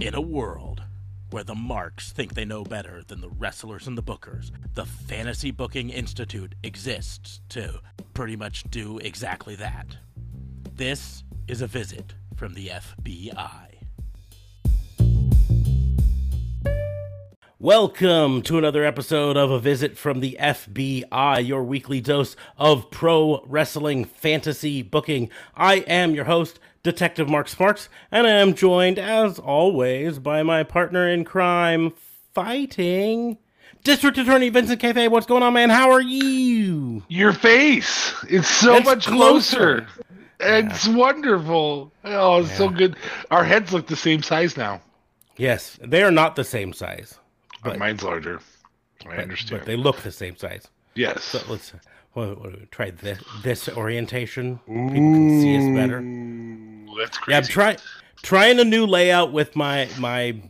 In a world where the marks think they know better than the wrestlers and the bookers, the Fantasy Booking Institute exists to pretty much do exactly that. This is a visit from the FBI. Welcome to another episode of A Visit from the FBI, your weekly dose of pro wrestling fantasy booking. I am your host, Detective Mark Sparks, and I am joined, as always, by my partner in crime, fighting District Attorney Vincent Cafe. What's going on, man? How are you? Your face. It's so It's much closer. closer. It's wonderful. Oh, it's so good. Our heads look the same size now. Yes, they are not the same size, Uh, Mine's larger. I understand. but they look the same size. yes. So let's what, try this, this orientation. People can see us better. That's Yeah, I'm crazy. trying trying a new layout with my my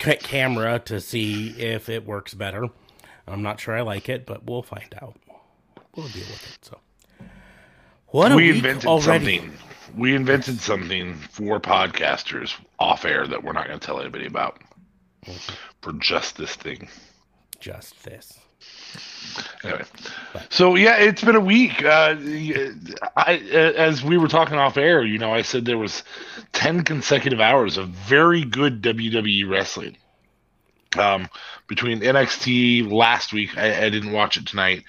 ca- camera to see if it works better. I'm not sure I like it, but we'll find out. We'll deal with it. So, what we invented already. something. We invented something for podcasters off air that we're not going to tell anybody about mm-hmm. for just this thing. Just this. Anyway, so yeah, it's been a week. Uh, I, as we were talking off air, you know, I said there was ten consecutive hours of very good WWE wrestling. Um, between NXT last week, I, I didn't watch it tonight.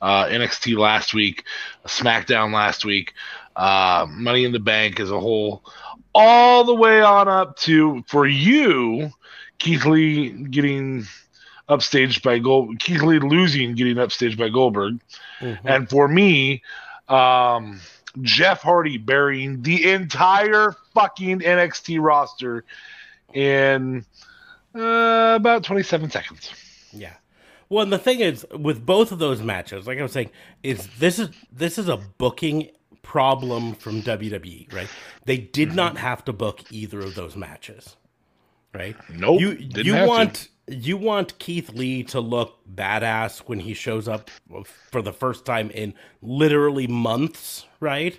Uh, NXT last week, SmackDown last week, uh, Money in the Bank as a whole, all the way on up to for you, Keith Lee getting upstaged by Gold, Keith Lee losing, getting upstaged by Goldberg, Mhm. and for me, um, Jeff Hardy burying the entire fucking NXT roster in uh, about 27 seconds. Yeah. Well, and the thing is, with both of those matches, like I was saying, is this is this is a booking problem from WWE, right? They did Mm-hmm. not have to book either of those matches, right? Nope, You you have to. You want Keith Lee to look badass when he shows up for the first time in literally months, right?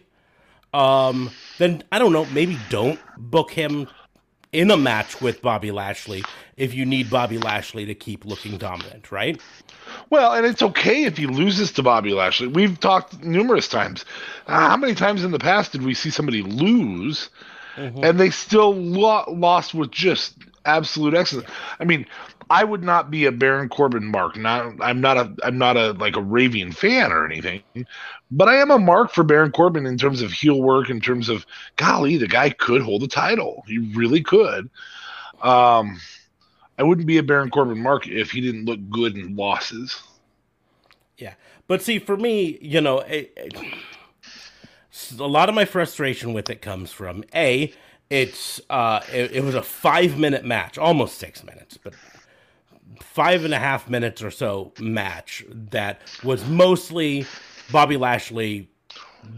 Um, then I don't know, maybe don't book him in a match with Bobby Lashley if you need Bobby Lashley to keep looking dominant, right? Well, and it's okay if he loses to Bobby Lashley. We've talked numerous times. Uh, how many times in the past did we see somebody lose and they still lo- lost with just absolute excellence? I mean, I would not be a Baron Corbin mark. Not, I'm not a, I'm not a like a raving fan or anything, but I am a mark for Baron Corbin in terms of heel work. In terms of, golly, the guy could hold a title. He really could. Um, I wouldn't be a Baron Corbin mark if he didn't look good in losses. Yeah. But see, for me, you know, it, it- a lot of my frustration with it comes from A, it's, uh, it, it was a five minute match, almost six minutes, but five and a half minutes or so match that was mostly Bobby Lashley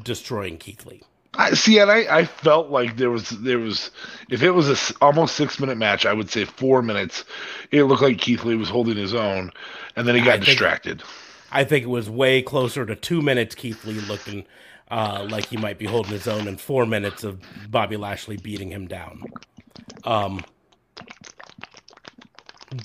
destroying Keith Lee. I see, and I, I felt like there was there was if it was a almost six minute match, I would say four minutes. It looked like Keith Lee was holding his own, and then he got think- distracted. I think it was way closer to two minutes. Keith Lee looking uh, like he might be holding his own, and four minutes of Bobby Lashley beating him down. Um,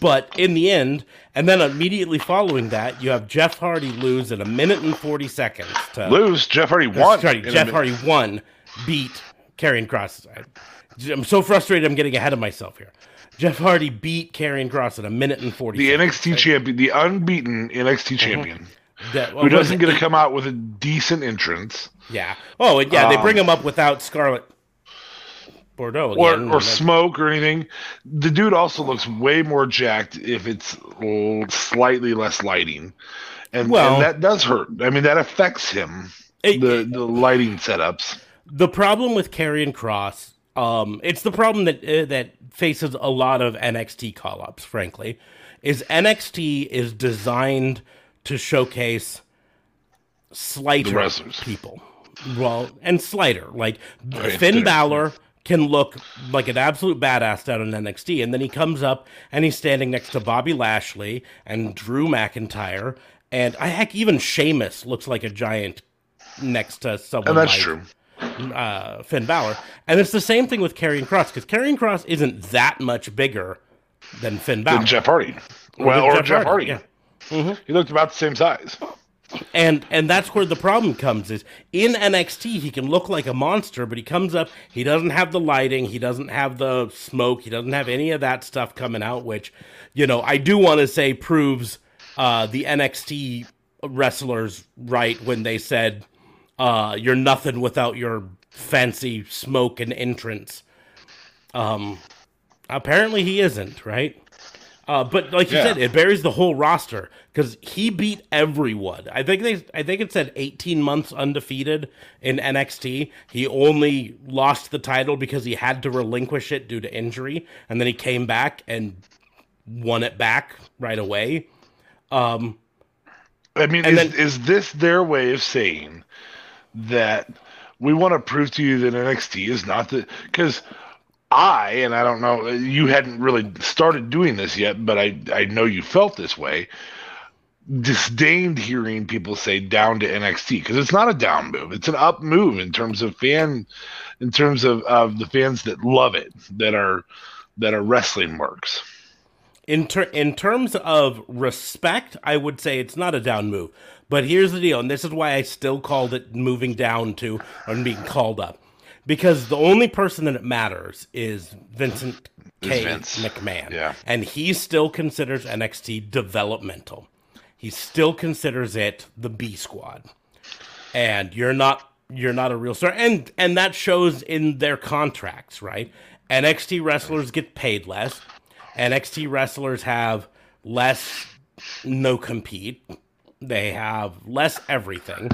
but in the end, and then immediately following that, you have Jeff Hardy lose in a minute and forty seconds to Lose, Jeff Hardy won. Sorry, Jeff. Hardy won, beat Karrion Kross. I- I'm so frustrated. I'm getting ahead of myself here. Jeff Hardy beat Karrion Kross in a minute and forty. the seconds. NXT champion, the unbeaten NXT Uh-huh. champion, That- who doesn't get to come out with a decent entrance Yeah. Oh, and yeah, they bring Um, him up without Scarlett Bordeaux or again. or smoke or anything. The dude also looks way more jacked if it's slightly less lighting, and, Well- and that does hurt. I mean, that affects him. It- the the lighting setups. the problem with Karrion Kross, um, it's the problem that uh, that faces a lot of NXT call-ups. Frankly, is NXT is designed to showcase slighter people. Well, and slighter like Right, Finn. Balor can look like an absolute badass down in NXT, and then he comes up and he's standing next to Bobby Lashley and Drew McIntyre, and I heck even Sheamus looks like a giant next to someone. And that's like, true. uh, Finn Balor, and it's the same thing with Karrion Kross because Karrion Kross isn't that much bigger than Finn Balor. Than Jeff Hardy. Well, or Jeff, Jeff Hardy. Hardy. Yeah. Mm-hmm. He looked about the same size. And and that's where the problem comes is in NXT he can look like a monster, but he comes up, he doesn't have the lighting, he doesn't have the smoke, he doesn't have any of that stuff coming out, which, you know, I do want to say proves uh, the NXT wrestlers right when they said uh, you're nothing without your fancy smoke and entrance. Um, apparently he isn't, right? Uh, but like you yeah. said, it buries the whole roster because he beat everyone. I think they, I think it said 18 months undefeated in NXT. He only lost the title because he had to relinquish it due to injury, and then he came back and won it back right away. Um, I mean, is, then, is this their way of saying that we want to prove to you that NXT is not the because I, and I don't know, you hadn't really started doing this yet, but I, I know you felt this way, disdained hearing people say down to NXT because it's not a down move. It's an up move in terms of fan, in terms of, of the fans that love it, that are, that are wrestling works. In, ter- in terms of respect, I would say it's not a down move. But here's the deal, and this is why I still called it moving down to and being called up because the only person that it matters is Vincent K. Vince. McMahon. Yeah. And he still considers NXT developmental. He still considers it the B squad. And you're not you're not a real star. And and that shows in their contracts, right? NXT wrestlers get paid less. NXT wrestlers have less no compete. They have less everything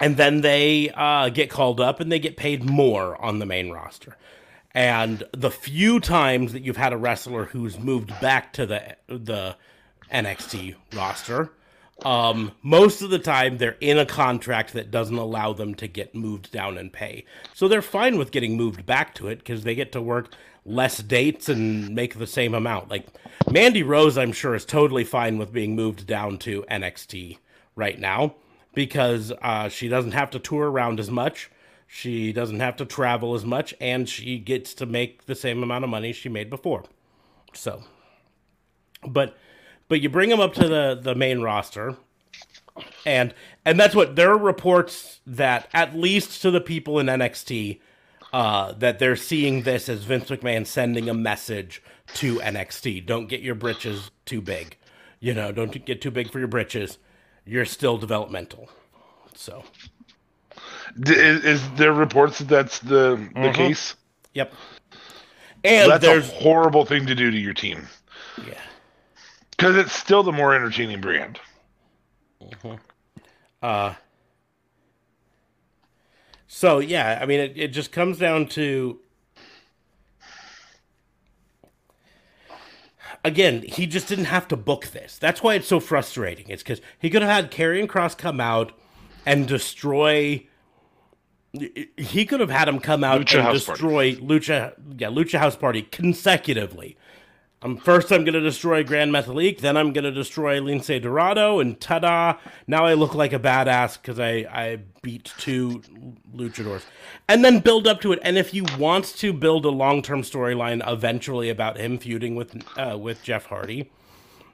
and then they uh, get called up and they get paid more on the main roster. And the few times that you've had a wrestler who's moved back to the the NXT roster, um, most of the time they're in a contract that doesn't allow them to get moved down in pay. So they're fine with getting moved back to it because they get to work less dates and make the same amount. Like Mandy Rose, I'm sure is totally fine with being moved down to NXT right now because uh, she doesn't have to tour around as much. She doesn't have to travel as much, and she gets to make the same amount of money she made before. So, but but you bring them up to the the main roster, and and that's what there are reports that at least to the people in NXT uh, that they're seeing this as Vince McMahon sending a message to NXT. Don't get your britches too big. You know, don't get too big for your britches you're still developmental. So, is, is there reports that that's the the mm-hmm. case? Yep. And that's there's a horrible thing to do to your team. Yeah. Because it's still the more entertaining brand. Mm-hmm. Uh. So yeah, I mean, it, it just comes down to again, he just didn't have to book this. That's why it's so frustrating. It's because he could have had Karrion Kross come out and destroy. He could have had him come out Lucha and House destroy Party. Lucha, yeah, Lucha House Party consecutively. Um, first, I'm to destroy Gran Metalik. Then I'm to destroy Lince Dorado. And ta-da! Now I look like a badass because I, I beat two luchadors. And then build up to it. And if you want to build a long-term storyline eventually about him feuding with uh, with Jeff Hardy,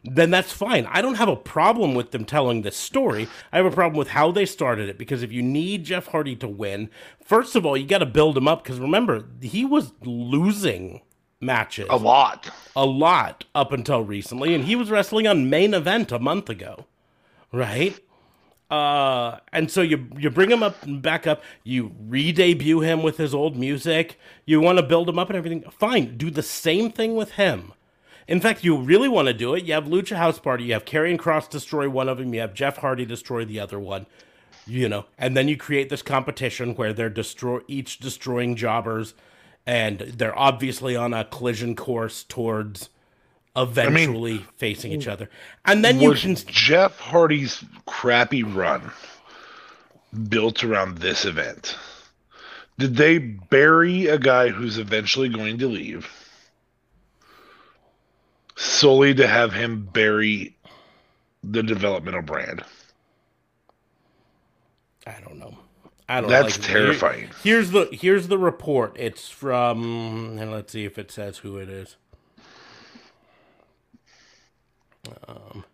then that's fine. I don't have a problem with them telling this story. I have a problem with how they started it because if you need Jeff Hardy to win, first of all, you got to build him up because remember, he was losing matches. A lot. A lot up until recently. And he was wrestling on main event a month ago. Right? Uh, and so you you bring him up back up, you re-debut him with his old music, you want to build him up and everything. Fine, do the same thing with him. In fact, you really want to do it. You have Lucha House Party, you have Karrion Kross destroy one of them, you have Jeff Hardy destroy the other one. You know, and then you create this competition where they're destroy each destroying jobbers and they're obviously on a collision course towards eventually I mean, facing each other. And then you can Jeff Hardy's crappy run built around this event. Did they bury a guy who's eventually going to leave solely to have him bury the developmental brand? I don't know. I don't That's like, terrifying. Here, here's the here's the report. It's from and let's see if it says who it is. Um,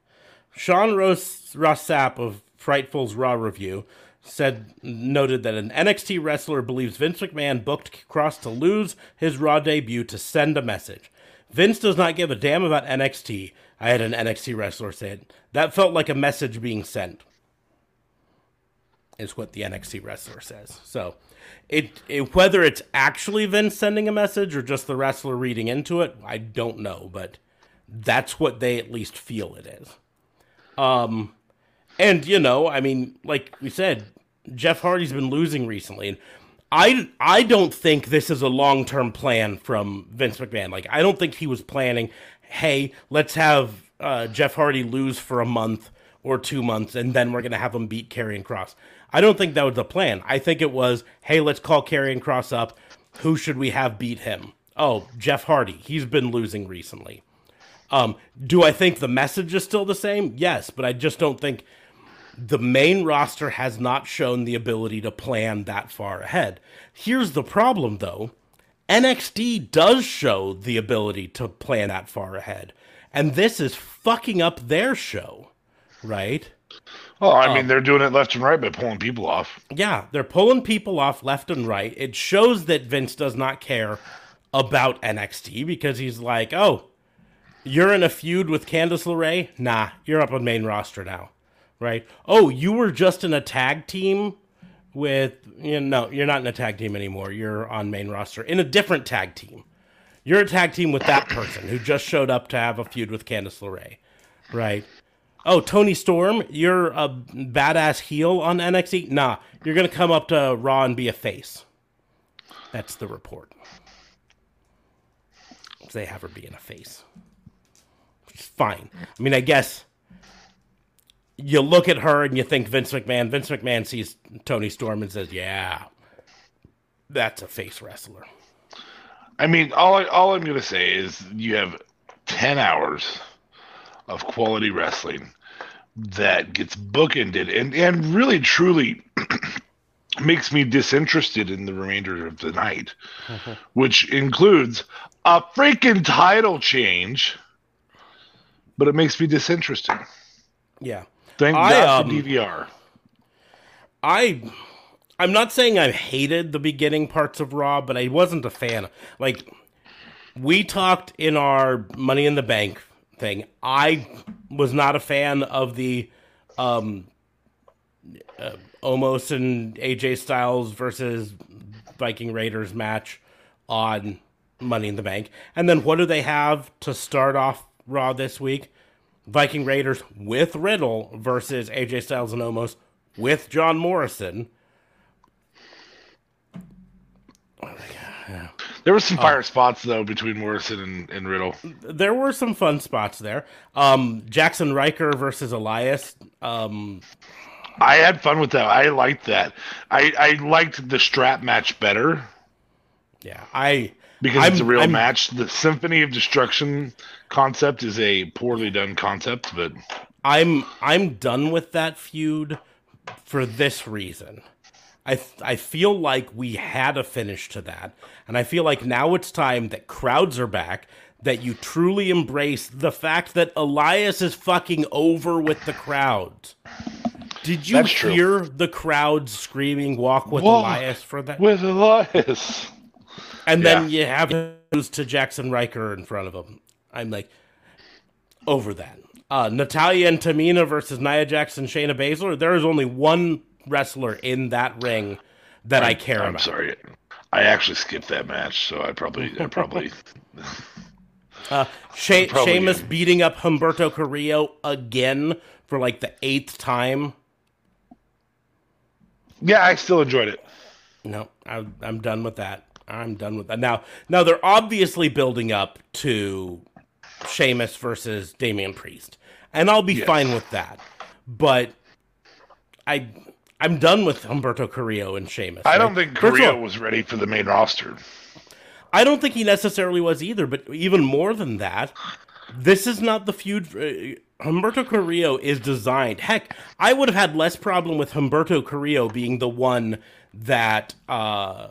Sean Ross Rossap of Fightful's Raw review said noted that an NXT wrestler believes Vince McMahon booked Kross to lose his Raw debut to send a message. Vince does not give a damn about NXT. I had an NXT wrestler say it. That felt like a message being sent. Is what the NXT wrestler says. So, it, it whether it's actually Vince sending a message or just the wrestler reading into it, I don't know, but that's what they at least feel it is. Um, and you know, I mean, like we said, Jeff Hardy's been losing recently, and I I don't think this is a long term plan from Vince McMahon. Like, I don't think he was planning, hey, let's have uh, Jeff Hardy lose for a month or two months, and then we're gonna have him beat Karrion Kross. I don't think that was the plan. I think it was, hey, let's call Karrion Kross up. Who should we have beat him? Oh, Jeff Hardy. He's been losing recently. Um, do I think the message is still the same? Yes, but I just don't think the main roster has not shown the ability to plan that far ahead. Here's the problem, though NXT does show the ability to plan that far ahead, and this is fucking up their show, right? Well, I oh. mean, they're doing it left and right by pulling people off. Yeah, they're pulling people off left and right. It shows that Vince does not care about NXT because he's like, oh, you're in a feud with Candice LeRae? Nah, you're up on main roster now, right? Oh, you were just in a tag team with, you know, you're not in a tag team anymore. You're on main roster in a different tag team. You're a tag team with that person who just showed up to have a feud with Candice LeRae, right? Oh, Toni Storm, you're a badass heel on NXT? Nah, you're going to come up to Raw and be a face. That's the report. They have her being a face. Is fine. I mean, I guess you look at her and you think Vince McMahon. Vince McMahon sees Toni Storm and says, yeah, that's a face wrestler. I mean, all I, all I'm gonna say is you have ten hours of quality wrestling that gets bookended and and really truly makes me disinterested in the remainder of the night, which includes a freaking title change, but it makes me disinterested. Yeah. Thank I, God um, for DVR. I I'm not saying I hated the beginning parts of Raw, but I wasn't a fan. Like we talked in our Money in the Bank thing. I was not a fan of the um uh, Omos and AJ Styles versus Viking Raiders match on Money in the Bank. And then what do they have to start off Raw this week? Viking Raiders with Riddle versus AJ Styles and Omos with John Morrison. There were some fire spots though between Morrison and, and Riddle. There were some fun spots there. Um, Jaxson Ryker versus Elias. Um, I had fun with that. I liked that. I, I liked the strap match better yeah, I because I'm- it's a real I'm- match. The Symphony of Destruction concept is a poorly done concept, but I'm I'm done with that feud for this reason. I I feel like we had a finish to that, and I feel like now it's time that crowds are back. That you truly embrace the fact that Elias is fucking over with the crowds. Did you That's true. hear the crowds screaming "Walk with Walk Elias" for that? with Elias. And then Yeah. you have to Jaxson Ryker in front of him. I'm like, over that. Uh, Natalya and Tamina versus Nia Jackson, Shayna Baszler. There is only one wrestler in that ring that I care I'm about. sorry. I actually skipped that match, so I probably I probably Uh, She- Probably Sheamus good. beating up Humberto Carrillo again for like the eighth time. Yeah, I still enjoyed it. No, I, I'm done with that. I'm done with that. Now, now they're obviously building up to Sheamus versus Damian Priest, and I'll be Yes. fine with that. But I, I'm done with Humberto Carrillo and Sheamus. I don't right? think First of Carrillo all, was ready for the main roster. I don't think he necessarily was either. But even more than that, this is not the feud. uh, Humberto Carrillo is designed. Heck, I would have had less problem with Humberto Carrillo being the one that uh,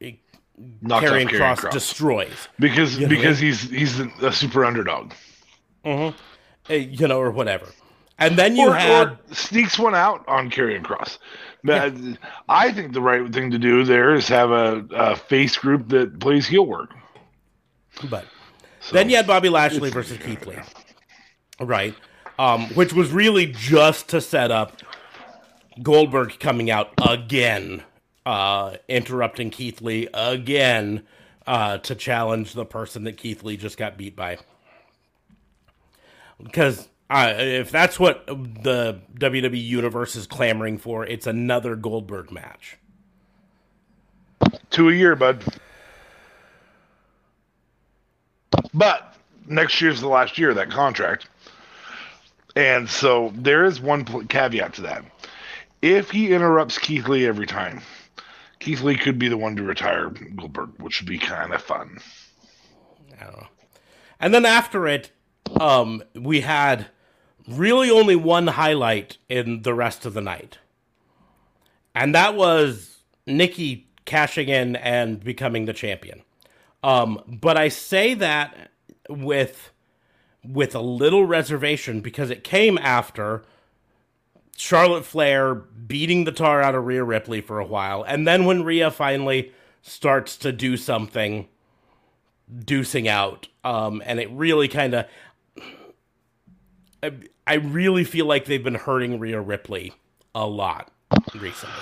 Karrion Kross, destroys. because know, because he's he's a super underdog. Uh, you know, or whatever. And then you or, had or sneaks one out on Karrion Kross. Uh, I think the right thing to do there is have a, a face group that plays heel work. But then you had Bobby Lashley versus Keith Lee, right? Um, which was really just to set up Goldberg coming out again, uh, interrupting Keith Lee again uh, to challenge the person that Keith Lee just got beat by. Because uh, if that's what the WWE universe is clamoring for, it's another Goldberg match. Two a year, bud. But next year's the last year of that contract. And so there is one caveat to that. If he interrupts Keith Lee every time, Keith Lee could be the one to retire Goldberg, which would be kind of fun. I don't know. And then after it, um, we had really only one highlight in the rest of the night. And that was Nikki cashing in and becoming the champion. Um, but I say that with with a little reservation because it came after Charlotte Flair beating the tar out of Rhea Ripley for a while, and then when Rhea finally starts to do something, deucing out, um, and it really kind of, I, really feel like they've been hurting Rhea Ripley a lot recently.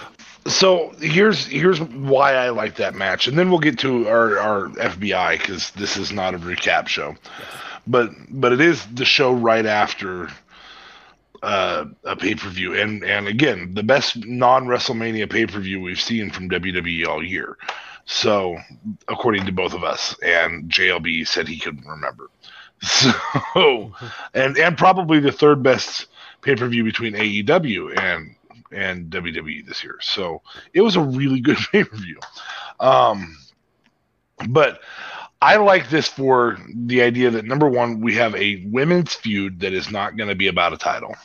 So here's here's why I like that match, and then we'll get to our, our FBI because this is not a recap show, but but it is the show right after uh, a pay per view, and and again the best non WrestleMania pay per view we've seen from WWE all year. So according to both of us, and JLB said he couldn't remember. So and and probably the third best pay per view between AEW and and WWE this year. So it was a really good pay per view. Um, but I like this for the idea that number one, we have a women's feud that is not going to be about a title.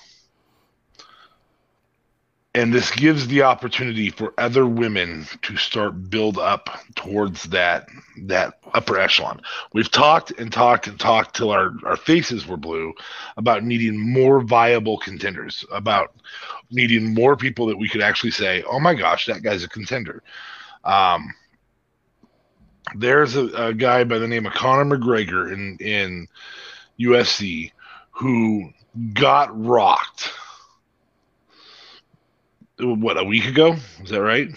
And this gives the opportunity for other women to start build up towards that that upper echelon. We've talked and talked and talked till our, our faces were blue about needing more viable contenders, about needing more people that we could actually say, "Oh my gosh, that guy's a contender." Um, there's a, a guy by the name of Conor McGregor in in UFC who got rocked. What a week ago? Is that right?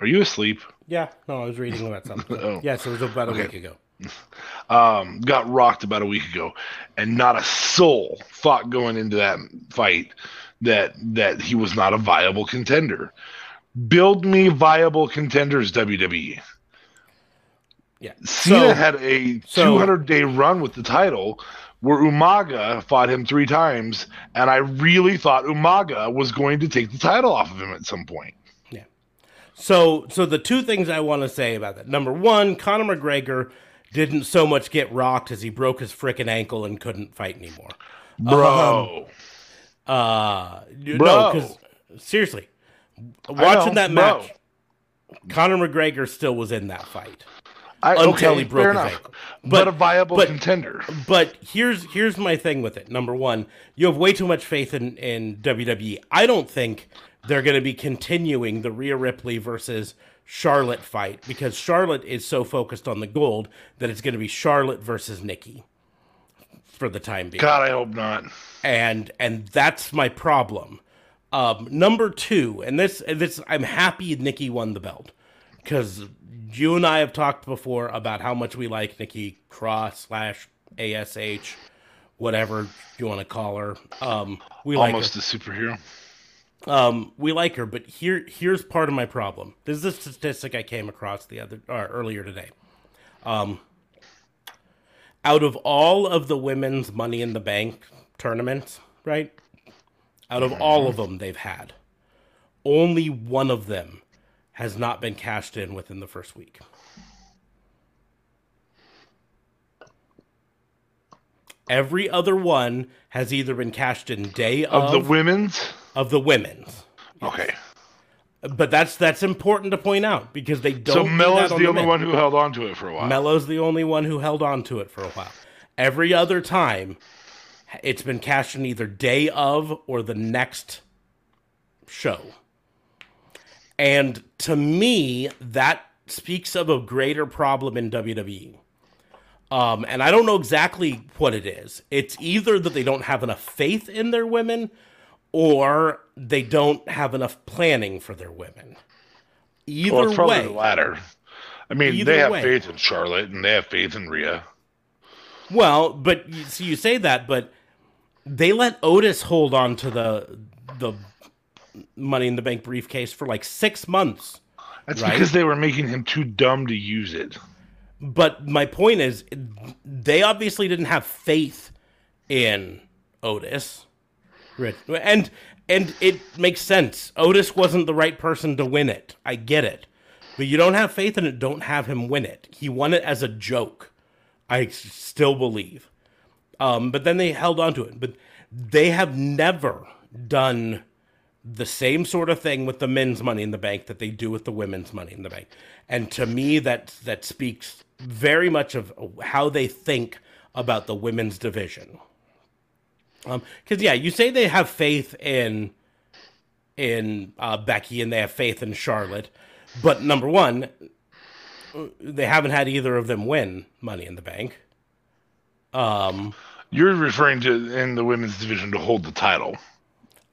Are you asleep? Yeah, no, I was reading about something. Oh. Yes, it was about a Okay. week ago. um, got rocked about a week ago, and not a soul thought going into that fight that that he was not a viable contender. Build me viable contenders, WWE. Yeah. Cena So, had a so- 200 day run with the title where Umaga fought him three times, and I really thought Umaga was going to take the title off of him at some point. Yeah. So, so the two things I want to say about that. Number one, Conor McGregor didn't so much get rocked as he broke his frickin' ankle and couldn't fight anymore. Bro, Uh, Bro. no, because seriously, watching know, that bro. match, Conor McGregor still was in that fight. I, until okay, he broke his ankle. But, But- a viable but- contender. But here's here's my thing with it. Number one, you have way too much faith in in WWE. I don't think they're going to be continuing the Rhea Ripley versus Charlotte fight because Charlotte is so focused on the gold that it's going to be Charlotte versus Nikki for the time being God, I hope not. and and that's my problem. Um, number two, and this this I'm happy Nikki won the belt because you and I have talked before about how much we like Nikki Cross slash ASH, whatever you want to call her. Um, we like her. Almost a superhero. Um, we like her, but here here's part of my problem. This is a statistic I came across the other or earlier today. Um, out of all of the women's Money in the Bank tournaments, right? Out of all of them they've had, only one of them has not been cashed in within the first week. Every other one has either been cashed in day Of of, the women's? of the women's. Okay. But that's that's important to point out because they don't. So Mello's that the only men. one who held on to it for a while. Mello's the only one who held on to it for a while. Every other time, it's been cashed in either day of or the next show. And to me, that speaks of a greater problem in WWE. Um, and I don't know exactly what it is. It's either that they don't have enough faith in their women or they don't have enough planning for their women. Either well, it's probably way, the latter. I mean, they have way. faith in Charlotte and they have faith in Rhea. Well, but you see, you say that, but they let Otis hold on to the the Money in the Bank briefcase for like six months. That's Right. because they were making him too dumb to use it. But my point is, they obviously didn't have faith in Otis, Right. and and it makes sense. Otis wasn't the right person to win it. I get it, but you don't have faith in it. Don't have him win it. He won it as a joke. I still believe. Um, but then they held on to it. But they have never done the same sort of thing with the men's money in the bank that they do with the women's money in the bank. And to me that that speaks very much of how they think about the women's division. Um cuz yeah, you say they have faith in in uh, Becky and they have faith in Charlotte, but number 1 they haven't had either of them win money in the bank. Um You're referring to in the women's division to hold the title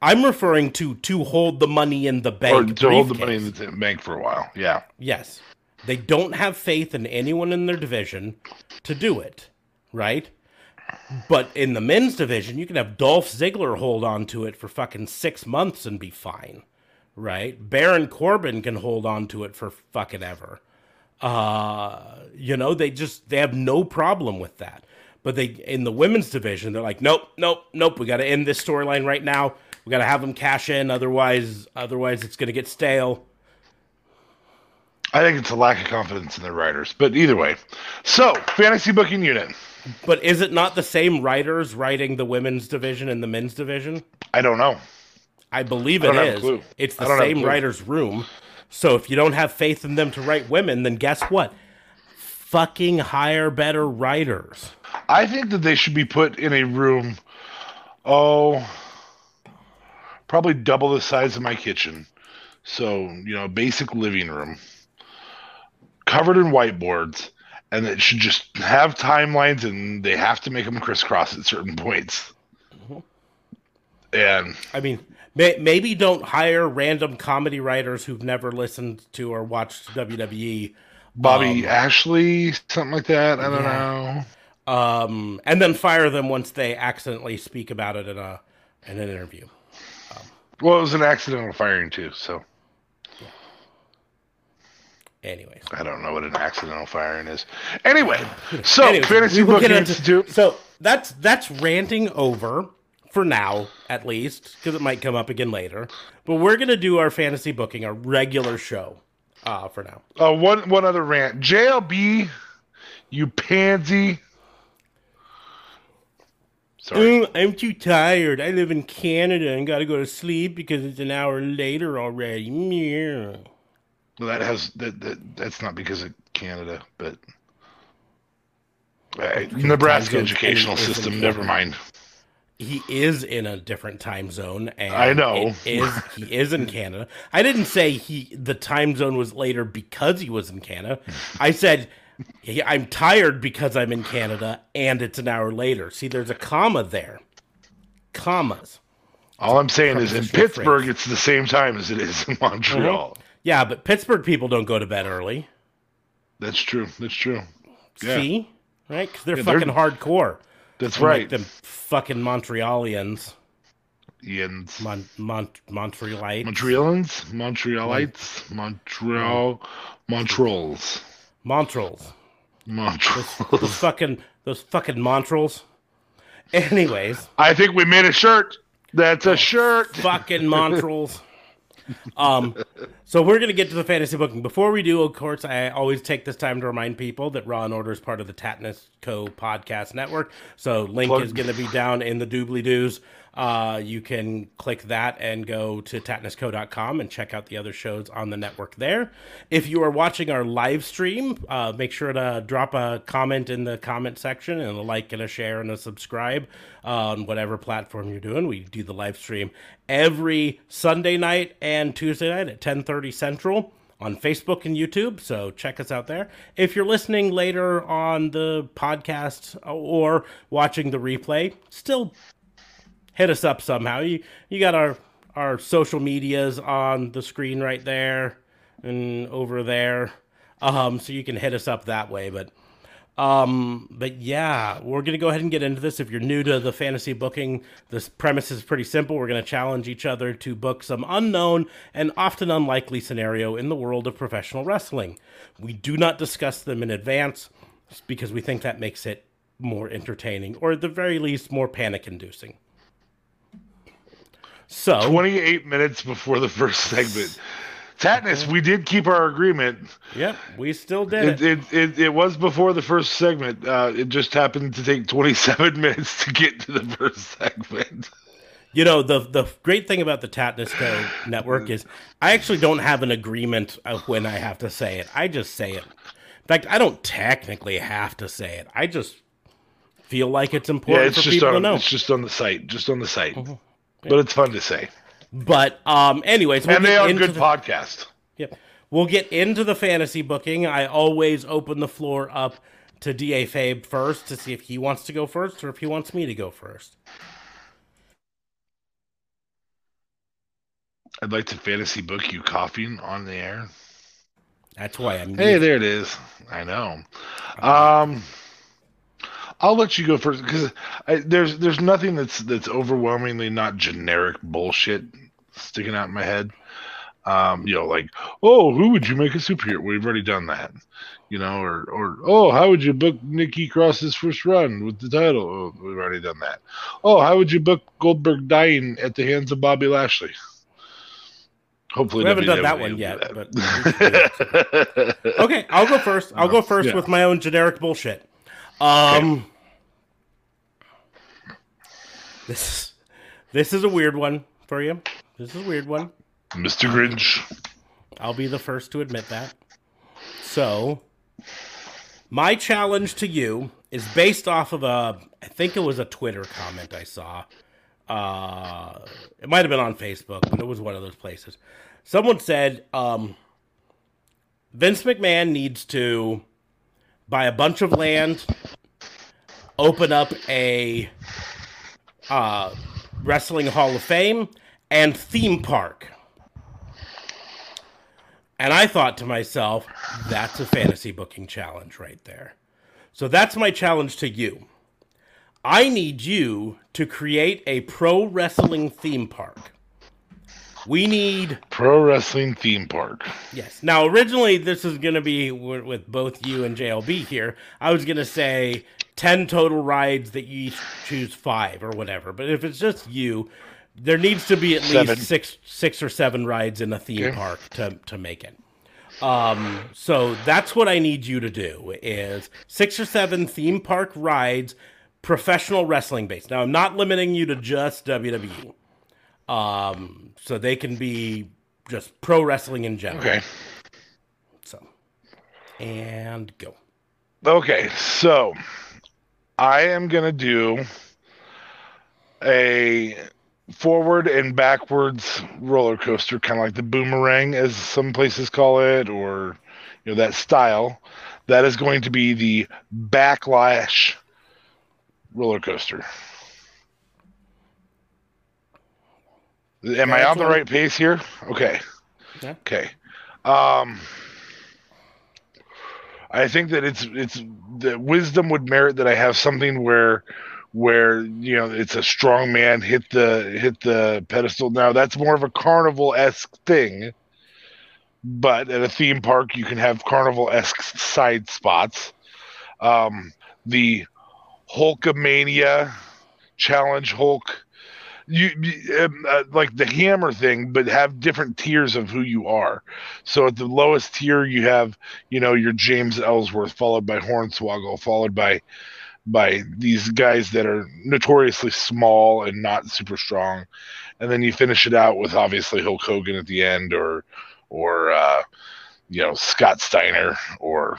I'm referring to to hold the money in the or bank. to hold the money in the bank for a while. Yeah. Yes. They don't have faith in anyone in their division to do it, right? But in the men's division, you can have Dolph Ziggler hold on to it for fucking six months and be fine, right? Baron Corbin can hold on to it for fucking ever. Uh, you know, they just they have no problem with that. But they in the women's division, they're like, nope, nope, nope. We got to end this storyline right now. We got to have them cash in, otherwise, otherwise it's gonna get stale. I think it's a lack of confidence in their writers. But either way. So, fantasy booking unit. But is it not the same writers writing the women's division and the men's division? I don't know. I believe it is. I it don't have a is. clue. It's the don't have a same writer's room. So if you don't have faith in them to write women, then guess what? Fucking hire better writers. I think that they should be put in a room, oh, probably double the size of my kitchen. So, you know, basic living room, covered in whiteboards, and it should just have timelines and they have to make them crisscross at certain points. And I mean, may, maybe don't hire random comedy writers who've never listened to or watched WWE. Bobby Ashley, something like that. I don't know. Um, and then fire them once they accidentally speak about it in a in an interview. Well, it was an accidental firing, too. So Anyways. I don't know what an accidental firing is. Anyway, so Anyways, Fantasy we will Booking into- Institute. So that's that's ranting over for now, at least, because it might come up again later. But we're gonna do our fantasy booking, our regular show, uh, for now. Uh, one one other rant. JLB, you pansy. Sorry. Mm, I'm too tired. I live in Canada and gotta go to sleep because it's an hour later already. Yeah. Well, that has that, that that's not because of Canada, but uh, Nebraska educational system. Never mind. He is in a different time zone, and I know. is he is in Canada. I didn't say he the time zone was later because he was in Canada. I said he, I'm tired because I'm in Canada, and it's an hour later. See, there's a comma there. Commas. All I'm saying is in Pittsburgh, phrase. it's the same time as it is in uh-huh. Montreal. Yeah, but Pittsburgh people don't go to bed early. That's true. That's true. Yeah. See, right? Because they're Yeah, they're- fucking hardcore. That's Unlike right. them fucking Montrealians, Ian's Mon, Mon, Montrealites, Montrealans, Montrealites, Montreal, Montreals, Montrels. Montreal. Those fucking those fucking Montrels. Anyways, I think we made a shirt. That's a shirt. fucking Montrels. Um, so we're going to get to the fantasy booking. Before we do, of course, I always take this time to remind people that Raw and Order is part of the Tatnus Co. podcast network. So link Plug. is going to be down in the doobly doos. Uh, you can click that and go to tatnusco.com and check out the other shows on the network there. If you are watching our live stream, uh, make sure to drop a comment in the comment section and a like and a share and a subscribe on whatever platform you're doing. We do the live stream every Sunday night and Tuesday night at 10:30 Central on Facebook and YouTube. So check us out there. If you're listening later on the podcast or watching the replay, still hit us up somehow. You you got our our social medias on the screen right there and over there. Um, so you can hit us up that way. But um, but yeah, we're gonna go ahead and get into this. If you're new to the fantasy booking, this premise is pretty simple. We're gonna challenge each other to book some unknown and often unlikely scenario in the world of professional wrestling. We do not discuss them in advance because we think that makes it more entertaining, or at the very least, more panic inducing. So 28 minutes before the first segment. Tatnus, we did keep our agreement. Yep, we still did it. It, it, it, it was before the first segment. Uh, it just happened to take 27 minutes to get to the first segment. You know, the the great thing about the Tatnus Co network is I actually don't have an agreement of when I have to say it. I just say it. In fact, I don't technically have to say it. I just feel like it's important yeah, it's for people on, to know. It's just on the site. Just on the site. Mm-hmm but it's fun to say. But um, anyways, we'll and they are a good the, podcast. Yep, we'll get into the fantasy booking. I always open the floor up to Da Fabe first to see if he wants to go first or if he wants me to go first. I'd like to fantasy book you coughing on the air. That's why I'm. Hey, there it is. I know. Um. I'll let you go first because there's there's nothing that's that's overwhelmingly not generic bullshit sticking out in my head. Um, you know, like, oh, who would you make a superhero? We've already done that. You know, or or oh, how would you book Nikki Cross's first run with the title? Oh, we've already done that. Oh, how would you book Goldberg dying at the hands of Bobby Lashley? Hopefully, we haven't done that one yet. That. But okay, I'll go first. I'll go first yeah. with my own generic bullshit. Um, okay. This this is a weird one for you. This is a weird one. Mr. Grinch. I'll be the first to admit that. So, my challenge to you is based off of a I think it was a Twitter comment I saw. Uh, it might have been on Facebook, but it was one of those places. Someone said um, Vince McMahon needs to buy a bunch of land, open up a uh, Wrestling Hall of Fame, and theme park. And I thought to myself, that's a fantasy booking challenge right there. So that's my challenge to you. I need you to create a pro wrestling theme park. We need pro wrestling theme park. Yes. Now, originally, this is going to be with both you and JLB here. I was going to say 10 total rides that you each choose five or whatever. But if it's just you, there needs to be at seven. least six six or seven rides in a theme okay. park to, to make it. Um, so that's what I need you to do is six or seven theme park rides, professional wrestling based. Now I'm not limiting you to just WWE. Um, so they can be just pro wrestling in general. Okay. So and go. Okay, so I am going to do a forward and backwards roller coaster, kind of like the boomerang, as some places call it, or you know that style. That is going to be the backlash roller coaster. Am I on the right pace here? Okay. Okay. Um, I think that it's it's the wisdom would merit that I have something where where you know it's a strong man hit the hit the pedestal. Now that's more of a carnival esque thing, but at a theme park you can have carnival esque side spots. Um, the Hulkamania challenge Hulk you, you um, uh, like the hammer thing, but have different tiers of who you are. So at the lowest tier, you have you know your James Ellsworth, followed by Hornswoggle, followed by by these guys that are notoriously small and not super strong, and then you finish it out with obviously Hulk Hogan at the end, or or uh, you know Scott Steiner, or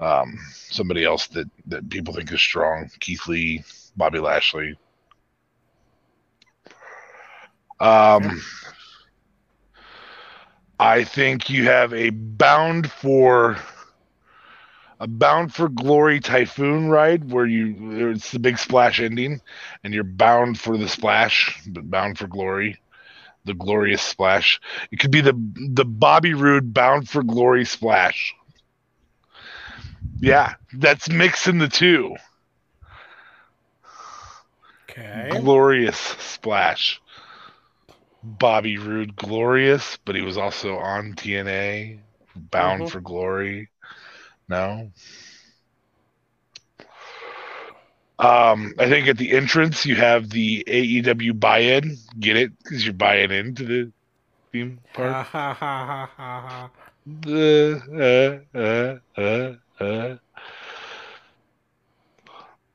um, somebody else that that people think is strong, Keith Lee, Bobby Lashley. Um, I think you have a bound for a bound for glory typhoon ride where you it's the big splash ending and you're bound for the splash but bound for glory the glorious splash. It could be the the bobby roode bound for glory splash. Yeah that's mixing the two. Okay. glorious splash bobby roode glorious but he was also on tna bound Mhm. for glory no um i think at the entrance you have the aew buy-in get it because you're buying into the theme park the uh, uh, uh.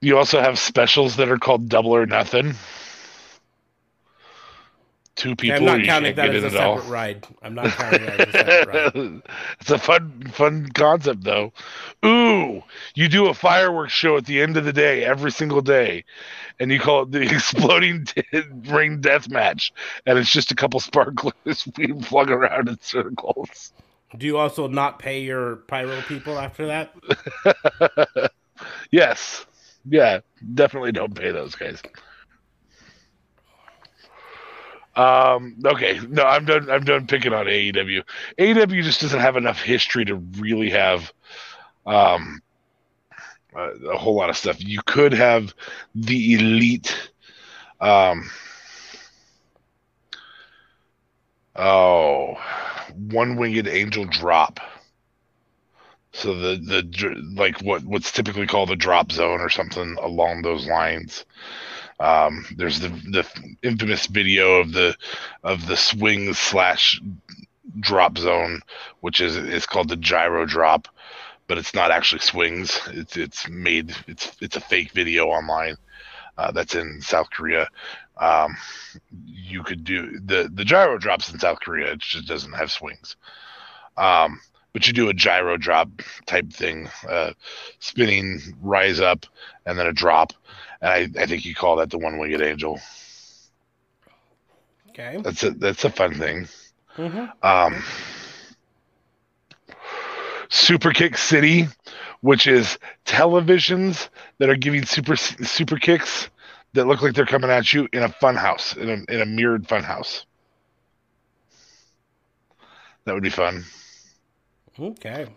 You also have specials that are called Double or Nothing. Two people, I'm not counting that as a at all. separate ride. I'm not counting that as a separate ride. it's a fun, fun concept, though. Ooh, you do a fireworks show at the end of the day, every single day, and you call it the exploding ring death match, and it's just a couple sparklers being flung around in circles. Do you also not pay your pyro people after that? yes. Yeah, definitely don't pay those guys. Um, okay, no, I'm done. I'm done picking on AEW. AEW just doesn't have enough history to really have um, a, a whole lot of stuff. You could have the elite. Um, oh, one winged angel drop. So the the like what what's typically called the drop zone or something along those lines. Um, there's the the infamous video of the of the swing slash drop zone, which is is called the gyro drop, but it's not actually swings. It's it's made it's it's a fake video online. Uh, that's in South Korea. Um, you could do the the gyro drops in South Korea. It just doesn't have swings. Um, but you do a gyro drop type thing, uh, spinning rise up and then a drop, and I, I think you call that the one winged angel. Okay. That's a that's a fun thing. hmm Um, Super Kick City, which is televisions that are giving super super kicks that look like they're coming at you in a fun house in a in a mirrored fun house. That would be fun. Okay.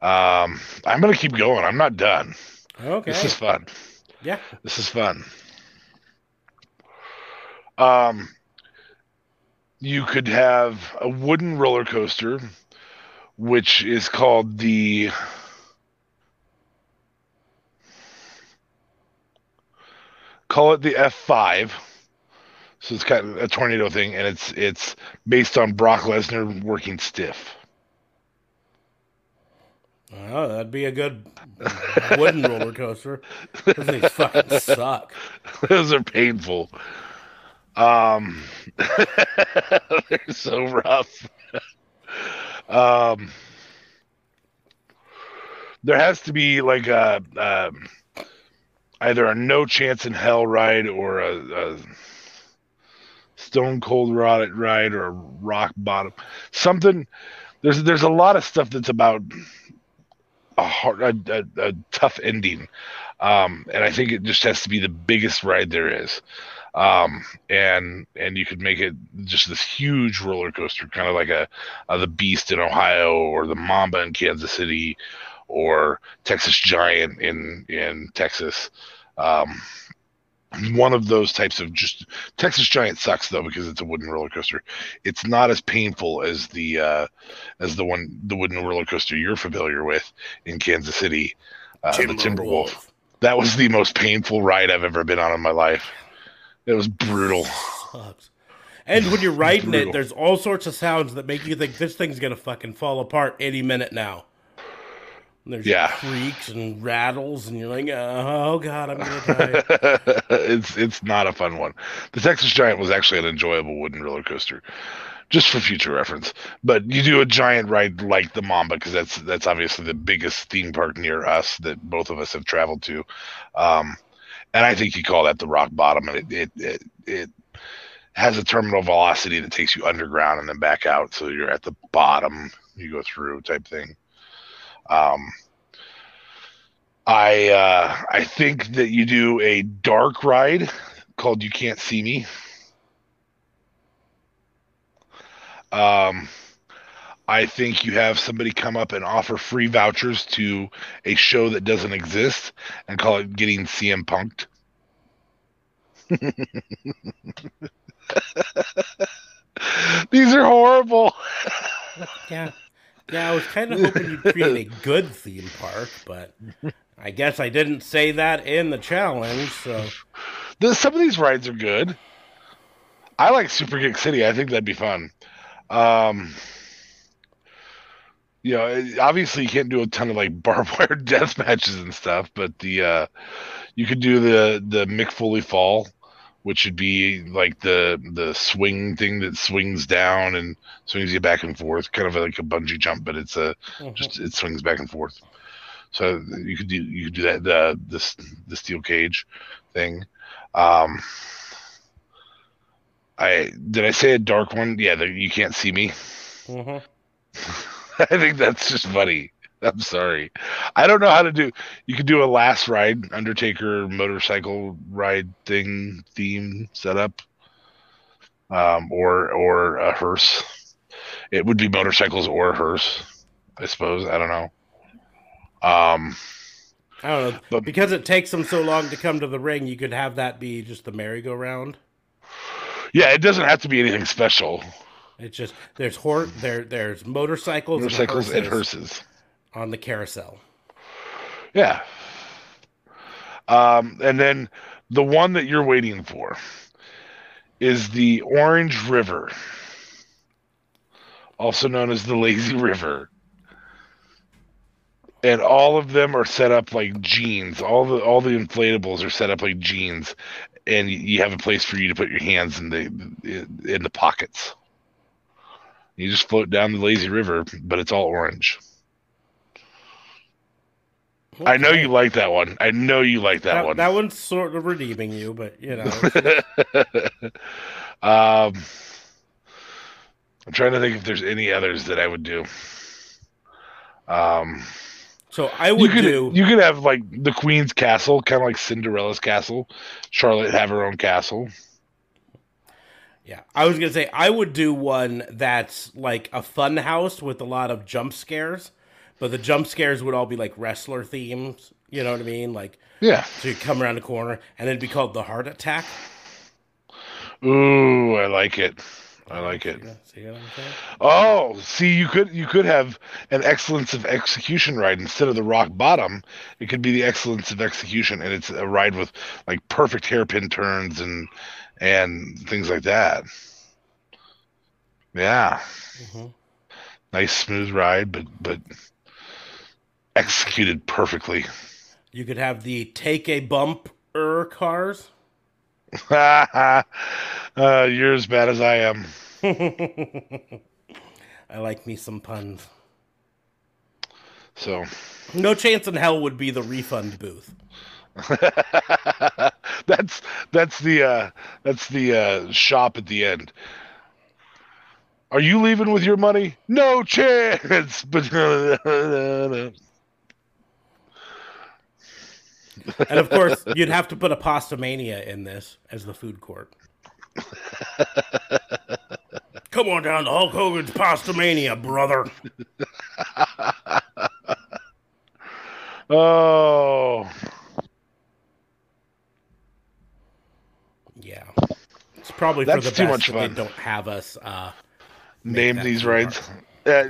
Um, I'm gonna keep going. I'm not done. Okay. This is fun. Yeah. This is fun. Um, you could have a wooden roller coaster, which is called the. Call it the F5. So it's kind of a tornado thing, and it's it's based on Brock Lesnar working stiff. Oh, that'd be a good wooden roller coaster. Those things fucking suck. Those are painful. Um, they're so rough. um, there has to be like a either a no chance in hell ride or a, a stone cold ride ride or a rock bottom something. There's there's a lot of stuff that's about a hard a, a, a tough ending um, and I think it just has to be the biggest ride there is. Um, and and you could make it just this huge roller coaster, kind of like a, a the Beast in Ohio or the Mamba in Kansas City or Texas Giant in in Texas. Um, one of those types of just Texas Giant sucks though because it's a wooden roller coaster. It's not as painful as the uh, as the one the wooden roller coaster you're familiar with in Kansas City, uh, the Timberwolf that was the most painful ride I've ever been on in my life. It was brutal. Sucks. And when you're riding Brutal. it, there's all sorts of sounds that make you think this thing's gonna fucking fall apart any minute now. And there's Yeah. creaks and rattles, and you're like, oh god, I'm gonna die. it's it's not a fun one. The Texas Giant was actually an enjoyable wooden roller coaster, just for future reference. But you do a giant ride like the Mamba because that's that's obviously the biggest theme park near us that both of us have traveled to, um, and I think you call that the rock bottom, and it it it, it has a terminal velocity that takes you underground and then back out, so you're at the bottom. You go through type thing. Um, I uh, I think that you do a dark ride called "You Can't See Me." Um, I think you have somebody come up and offer free vouchers to a show that doesn't exist and call it "Getting CM Punked." These are horrible. yeah, yeah. I was kind of hoping you'd create a good theme park, but I guess I didn't say that in the challenge. So The, some of these rides are good. I like Super Kick City. I think that'd be fun. Um, you know, obviously you can't do a ton of like barbed wire death matches and stuff, but the uh, you could do the the Mick Foley fall, which would be like the the swing thing that swings down and swings you back and forth, kind of like a bungee jump, but it's a just it swings back and forth. So you could do you could do that the the the steel cage thing. Um, I did I say a dark one? Yeah, the, you can't see me. Mhm. I think that's just funny. I'm sorry. I don't know how to do. You could do a last ride, Undertaker motorcycle ride thing theme setup, um, or or a hearse. It would be motorcycles or a hearse, I suppose. I don't know. Um, I don't know. But- because it takes them so long to come to the ring, you could have that be just the merry-go-round. yeah, it doesn't have to be anything special. It's just there's hor- there there's motorcycles, Motorcycles and hearses hearses. On the carousel. Yeah. Um, and then the one that you're waiting for is the Orange River, also known as the Lazy River. And all of them are set up like jeans. All the all the inflatables are set up like jeans, and you- have a place for you to put your hands in the in the pockets. You just float down the lazy river, but it's all orange. I know you like that one. I know you like that, That, one. that one's sort of redeeming you, but you know, um, I'm trying to think if there's any others that I would do. Um, so I you would could do. you could have like the Queen's castle, kind of like Cinderella's castle. Charlotte have her own castle. Yeah, I was gonna say I would do one that's like a fun house with a lot of jump scares, but the jump scares would all be like wrestler themes. You know what I mean? Like Yeah. so you come around the corner and it'd be called the heart attack. Ooh, I like it. I like it. See what I'm saying? Oh, see, you could you could have an excellence of execution ride instead of the rock bottom. It could be the excellence of execution, and it's a ride with like perfect hairpin turns and and things like that. Yeah, Mhm. nice smooth ride, but but executed perfectly. You could have the take a bump er cars. uh, you're as bad as I am. I like me some puns. So No chance in hell would be the refund booth. that's that's the uh that's the uh shop at the end are you leaving with your money no chance And of course, you'd have to put a Pasta Mania in this as the food court. Come on down to Hulk Hogan's Pasta Mania, brother. oh Yeah. It's probably That's for the too best much fun. they don't have us uh name these rides. Uh,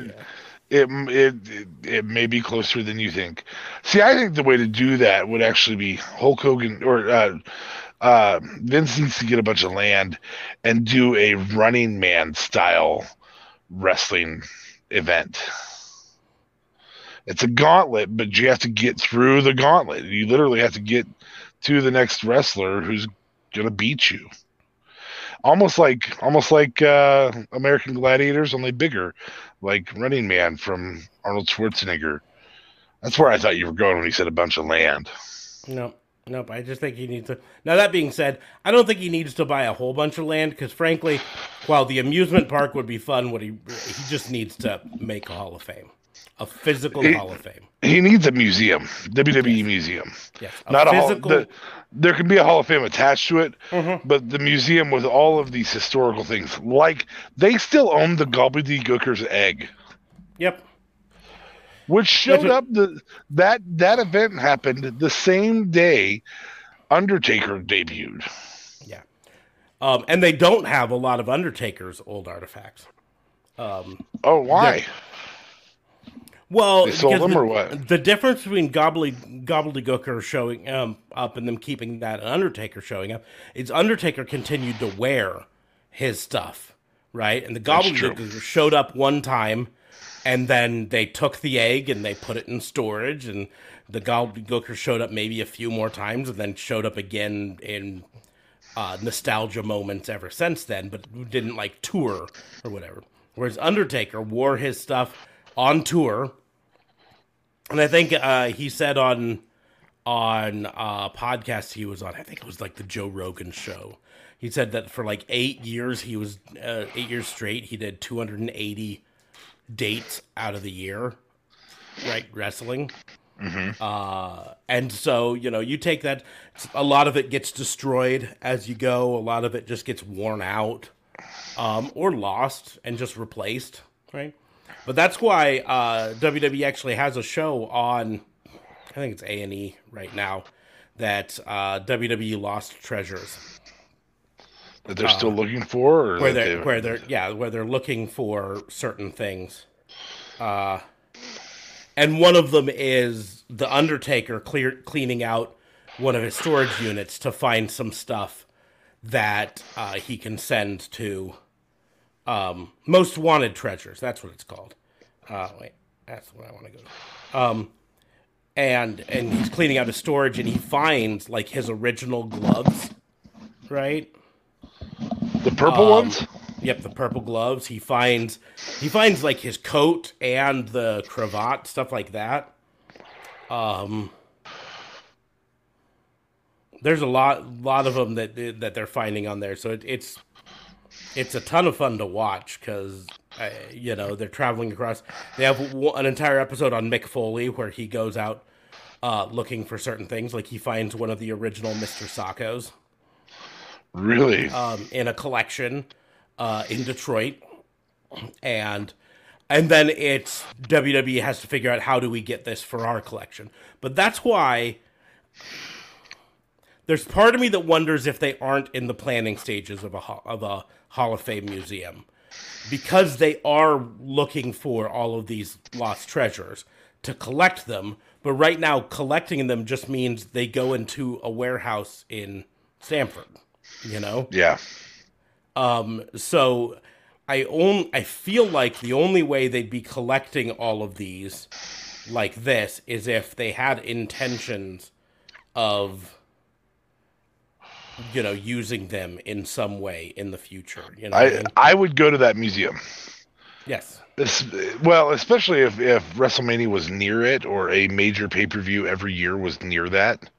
it, it it may be closer than you think see i think the way to do that would actually be hulk hogan or uh uh, Vince needs to get a bunch of land and do a Running Man style wrestling event. It's a gauntlet, but you have to get through the gauntlet. You literally have to get to the next wrestler who's gonna beat you. Almost like almost like uh, American Gladiators, only bigger, like Running Man from Arnold Schwarzenegger. That's where I thought you were going when you said a bunch of land. No, nope. I just think he needs to. Now that being said, I don't think he needs to buy a whole bunch of land because, frankly, while the amusement park would be fun, what he he just needs to make a Hall of Fame, a physical He- Hall of Fame. He needs a museum, WWE museum. Yes, Not a hall. The, there can be a Hall of Fame attached to it, Mhm. but the museum with all of these historical things, like they still own the Gobbledygooker's egg, Yep. which showed Which- up. The that that event happened the same day Undertaker debuted. Yeah. Um, and they don't have a lot of Undertaker's old artifacts. Um, Oh, why? Well, They sold them the, or what? The difference between Gobbledy, Gobbledygooker showing um, up and them keeping that and Undertaker showing up is Undertaker continued to wear his stuff, right? And the. Gobbledygooker showed up one time, and then they took the egg and they put it in storage, and the Gobbledygooker showed up maybe a few more times, and then showed up again in uh, nostalgia moments ever since then, but didn't like tour or whatever. Whereas Undertaker wore his stuff on tour, and I think uh, he said on on uh, podcast he was on, I think it was like the Joe Rogan show. He said that for like eight years he was uh, eight years straight. He did 280 dates out of the year, right? Wrestling. Uh, and so, you know, you take that, a lot of it gets destroyed as you go, a lot of it just gets worn out um, or lost and just replaced, right? But that's why uh, WWE actually has a show on, I think it's A and E right now, that uh, WWE Lost Treasures, That they're still looking for, or Uh, where they're they- where they're yeah where they're looking for certain things, uh, and one of them is the Undertaker clear cleaning out one of his storage units to find some stuff that uh, he can send to um, most wanted treasures. That's what it's called. Uh, wait, that's what I want to go. To. Um, and and he's cleaning out his storage, and he finds like his original gloves, right? the purple um, ones. Yep, the purple gloves. He finds he finds like his coat and the cravat, stuff like that. Um there's a lot lot of them that that they're finding on there. So it, it's it's a ton of fun to watch cuz uh, you know, they're traveling across. They have w- an entire episode on Mick Foley where he goes out uh, looking for certain things. Like he finds one of the original Mr. Socko's Really? um, in a collection uh, in Detroit, and and then it's WWE has to figure out how do we get this for our collection. But that's why there's part of me that wonders if they aren't in the planning stages of a of a Hall of Fame museum because they are looking for all of these lost treasures to collect them. But right now, collecting them just means they go into a warehouse in Stamford. You know, yeah. um, so I own. I feel like the only way they'd be collecting all of these like this is if they had intentions of you know using them in some way in the future. You know, I I mean? I would go to that museum. yes, This, well, especially if, if WrestleMania was near it or a major pay per view every year was near that.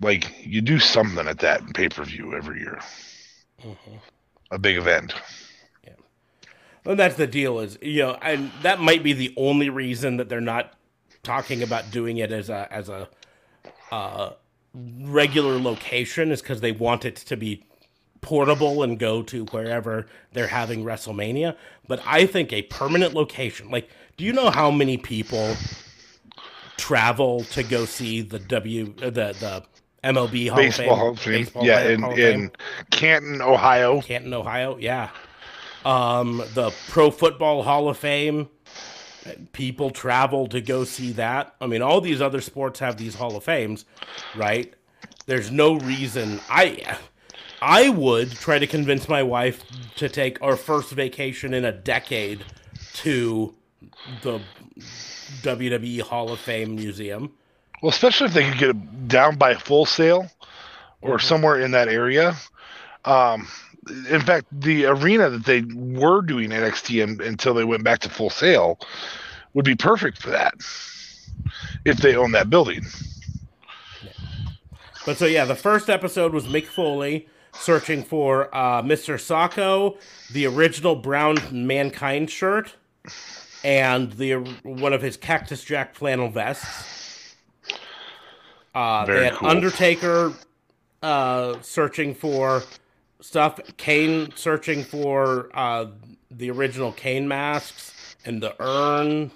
Like, you do something at that pay per view every year. A big event. Yeah. And that's the deal. Is you know, and that might be the only reason that they're not talking about doing it as a as a uh, regular location is because they want it to be portable and go to wherever they're having WrestleMania. But I think a permanent location, like, do you know how many people travel to go see the W uh, the the MLB Hall Baseball of Fame? Hall of Fame. Baseball yeah, Hall in, Fame? in Canton, Ohio. Canton, Ohio. Yeah. Um, the Pro Football Hall of Fame. People travel to go see that. I mean, all these other sports have these Hall of Fames, right? there's no reason I I would try to convince my wife to take our first vacation in a decade to the WWE Hall of Fame museum. Well, especially if they could get it down by Full Sail or mm-hmm. somewhere in that area. Um, in fact, the arena that they were doing NXT in, until they went back to Full Sail would be perfect for that if they own that building. But so yeah, the first episode was Mick Foley searching for uh, Mr. Socko, the original brown Mankind shirt, and the one of his Cactus Jack flannel vests. Uh, Very they had cool. Undertaker uh, searching for stuff. Kane searching for uh, the original Kane masks and the urn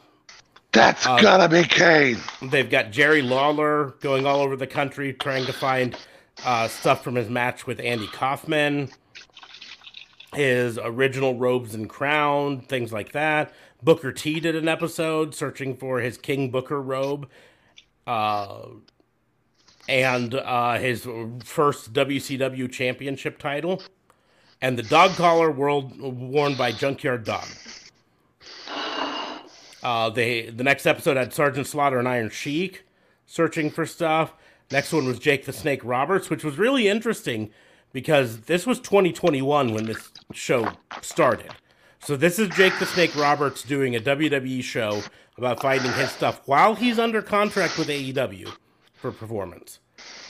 that's uh, gotta be Kane. They've got Jerry Lawler going all over the country trying to find uh, stuff from his match with Andy Kaufman, his original robes and crown, things like that. Booker T did an episode searching for his King Booker robe, uh, and uh, his first WCW championship title, and the dog collar world worn by Junkyard Dog. Uh, they the next episode had Sergeant Slaughter and Iron Sheik searching for stuff. Next one was Jake the Snake Roberts, which was really interesting because this was 2021 when this show started. So this is Jake the Snake Roberts doing a WWE show about finding his stuff while he's under contract with AEW for performance.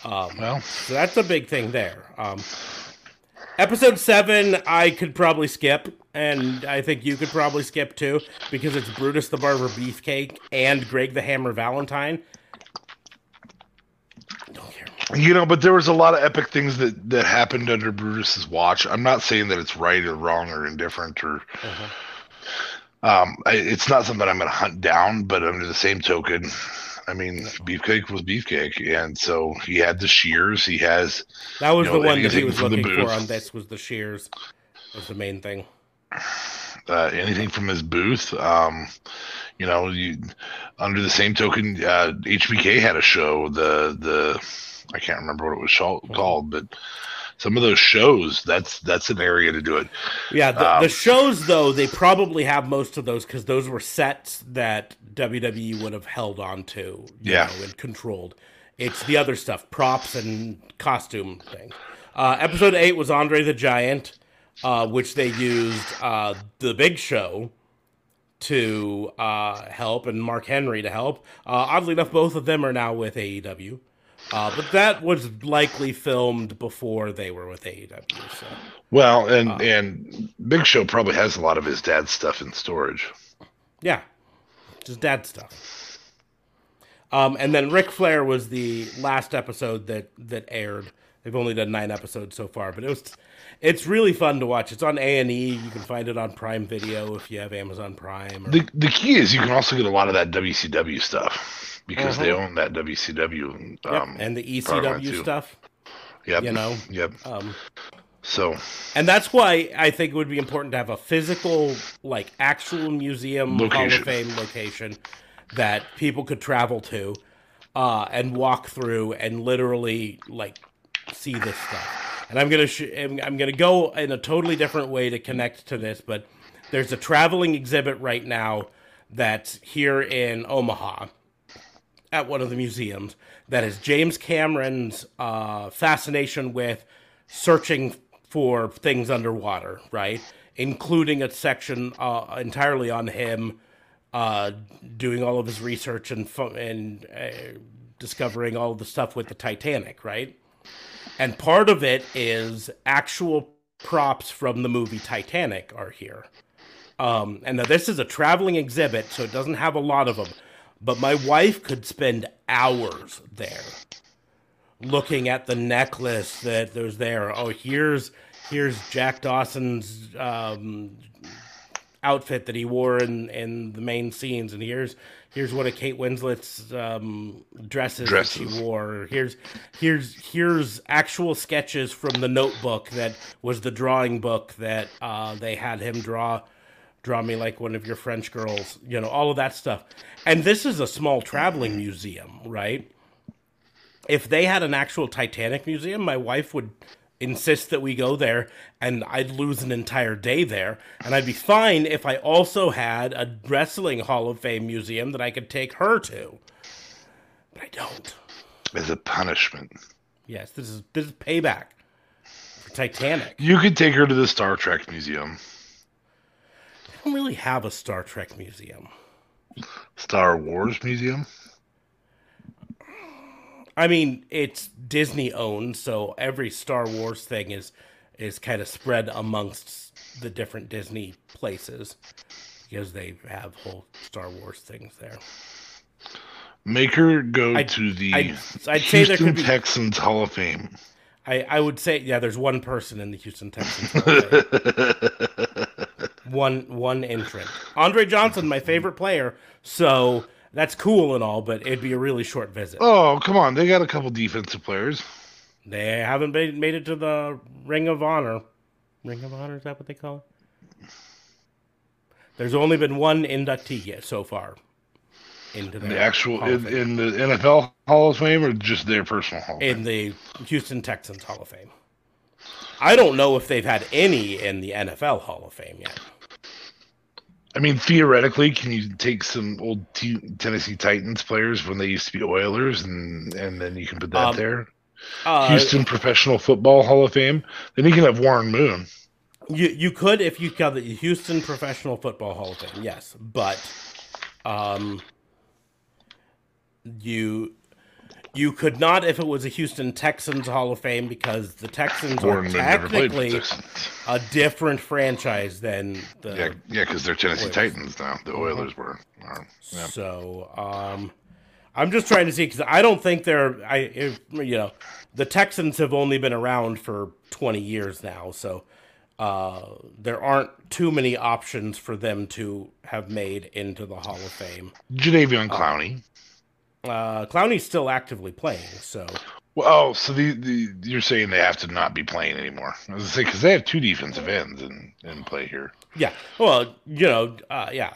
Um, well, so that's a big thing there. Um, episode seven, I could probably skip and I think you could probably skip too because it's Brutus the Barber Beefcake and Greg the Hammer Valentine. You know, but there was a lot of epic things that that happened under Brutus's watch. I'm not saying that it's right or wrong or indifferent or. Uh-huh. Um, I, it's not something I'm going to hunt down, but under the same token, I mean, Beefcake was Beefcake, and so he had the shears. He has that was the know, one that he was looking for on this was the shears. Was the main thing uh, anything from his booth. Um, you know, you, under the same token, uh, HBK had a show. The the I can't remember what it was called, but some of those shows that's that's an area to do it. Yeah, the, um, the shows though they probably have most of those because those were sets that WWE would have held on to, yeah, know, and controlled. It's the other stuff, props and costume thing. Uh, episode eight was Andre the Giant uh, which they used uh, the Big Show to uh, help and Mark Henry to help. Uh, oddly enough, both of them are now with AEW. Uh, but that was likely filmed before they were with AEW. So. Well, and uh, and Big Show probably has a lot of his dad's stuff in storage. Yeah, just dad stuff. Um, and then Ric Flair was the last episode that that aired. They've only done nine episodes so far, but it was it's really fun to watch. It's on A and E. You can find it on Prime Video if you have Amazon Prime. Or... The the key is you can also get a lot of that WCW stuff because uh-huh. they own that WCW yep. um, and the ECW stuff. Yep. You know. Yep. Um, so. And that's why I think it would be important to have a physical, like actual museum location. Hall of Fame location that people could travel to uh, and walk through and literally like see this stuff and I'm gonna sh- I'm gonna go in a totally different way to connect to this, but there's a traveling exhibit right now that's here in Omaha at one of the museums that is James Cameron's uh, fascination with searching for things underwater, right? Including a section uh, entirely on him uh, doing all of his research and and uh, discovering all the stuff with the Titanic, right? And part of it is actual props from the movie Titanic are here. Um, and now this is a traveling exhibit, so it doesn't have a lot of them. But my wife could spend hours there looking at the necklace that there's there. Oh, here's here's Jack Dawson's um, outfit that he wore in in the main scenes, and here's here's one of Kate Winslet's um, dresses, dresses, that she wore. Here's here's here's actual sketches from the notebook that was the drawing book that uh, they had him draw draw me like one of your French girls, you know, all of that stuff. And this is a small traveling museum, right? if they had an actual Titanic museum, my wife would insist that we go there and I'd lose an entire day there. And I'd be fine if I also had a wrestling Hall of Fame museum that I could take her to. But I don't. As a punishment. Yes, this is this is payback for Titanic. You could take her to the Star Trek museum. I don't really have a Star Trek museum. Star Wars museum? I mean, it's Disney owned, so every Star Wars thing is is kind of spread amongst the different Disney places because they have whole Star Wars things there. Make her go I'd- to the I'd- I'd say there Houston could be- Texans Hall of Fame. I, I would say yeah, there's one person in the Houston Texans. Hall of Fame. one one entrant, Andre Johnson, my favorite player. So that's cool and all, but it'd be a really short visit. Oh, come on. They got a couple defensive players. They haven't made, made it to the Ring of Honor. Ring of Honor is that what they call it? There's only been one inductee yet so far into the, actual in, in the NFL Hall of Fame or just their personal Hall of Fame? in the Houston Texans Hall of Fame. I don't know if they've had any in the NFL Hall of Fame yet. I mean, theoretically, can you take some old T- Tennessee Titans players when they used to be Oilers, and and then you can put that Um, there? Uh, Houston Professional Football Hall of Fame. Then you can have Warren Moon. You you could if you got the Houston Professional Football Hall of Fame, yes, but um, you you could not if it was a Houston Texans Hall of Fame because the Texans are Warren Moon never played for the technically Texans. a different franchise than the Yeah, yeah, because they're Tennessee Oilers. Titans now. Mm-hmm. The Oilers were. are, yeah. So, um, I'm just trying to see because I don't think they're. I, if, you know, the Texans have only been around for 20 years now, so uh, there aren't too many options for them to have made into the Hall of Fame. Jadeveon Clowney. Uh, Clowney's still actively playing, so Well, oh, so the, the you're saying they have to not be playing anymore? I was because they have two defensive ends in, in play here. yeah. Well, you know, uh, yeah.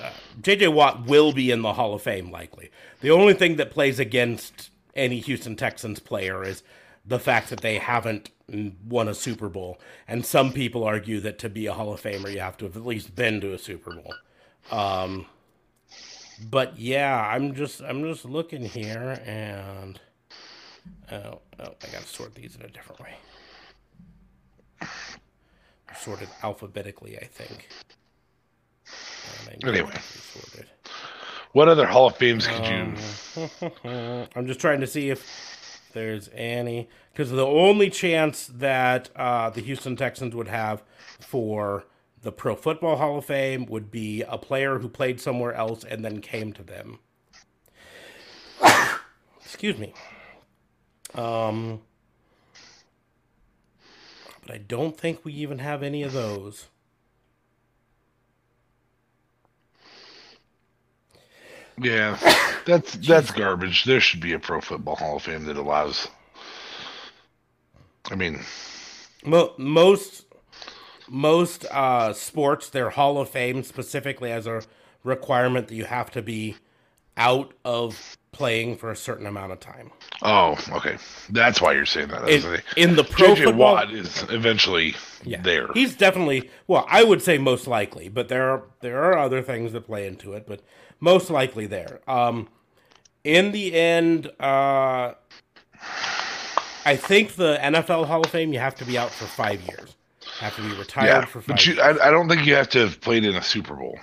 Uh, JJ Watt will be in the Hall of Fame likely. The only thing that plays against any Houston Texans player is the fact that they haven't won a Super Bowl. And some people argue that to be a Hall of Famer, you have to have at least been to a Super Bowl. Um, but yeah, I'm just I'm just looking here and oh, oh I gotta sort these in a different way. Sorted alphabetically, I think. I Anyway. sorted. What other Hall of Fames could you? Um, I'm just trying to see if there's any because the only chance that uh, the Houston Texans would have for the Pro Football Hall of Fame would be a player who played somewhere else and then came to them. Excuse me. Um, but I don't think we even have any of those. Yeah, that's that's garbage. There should be a Pro Football Hall of Fame that allows. I mean, Mo- most most uh, sports, their Hall of Fame specifically as a requirement that you have to be out of playing for a certain amount of time. oh, okay, that's why you're saying that. I was In, gonna say, in the pro JJ football, Watt is eventually yeah, there. he's definitely well. I would say most likely, but there are there are other things that play into it, but most likely there. Um, in the end, uh, I think the NFL Hall of Fame you have to be out for five years. Have to be retired yeah, for five. but you. I, I don't think you have to have played in a Super Bowl.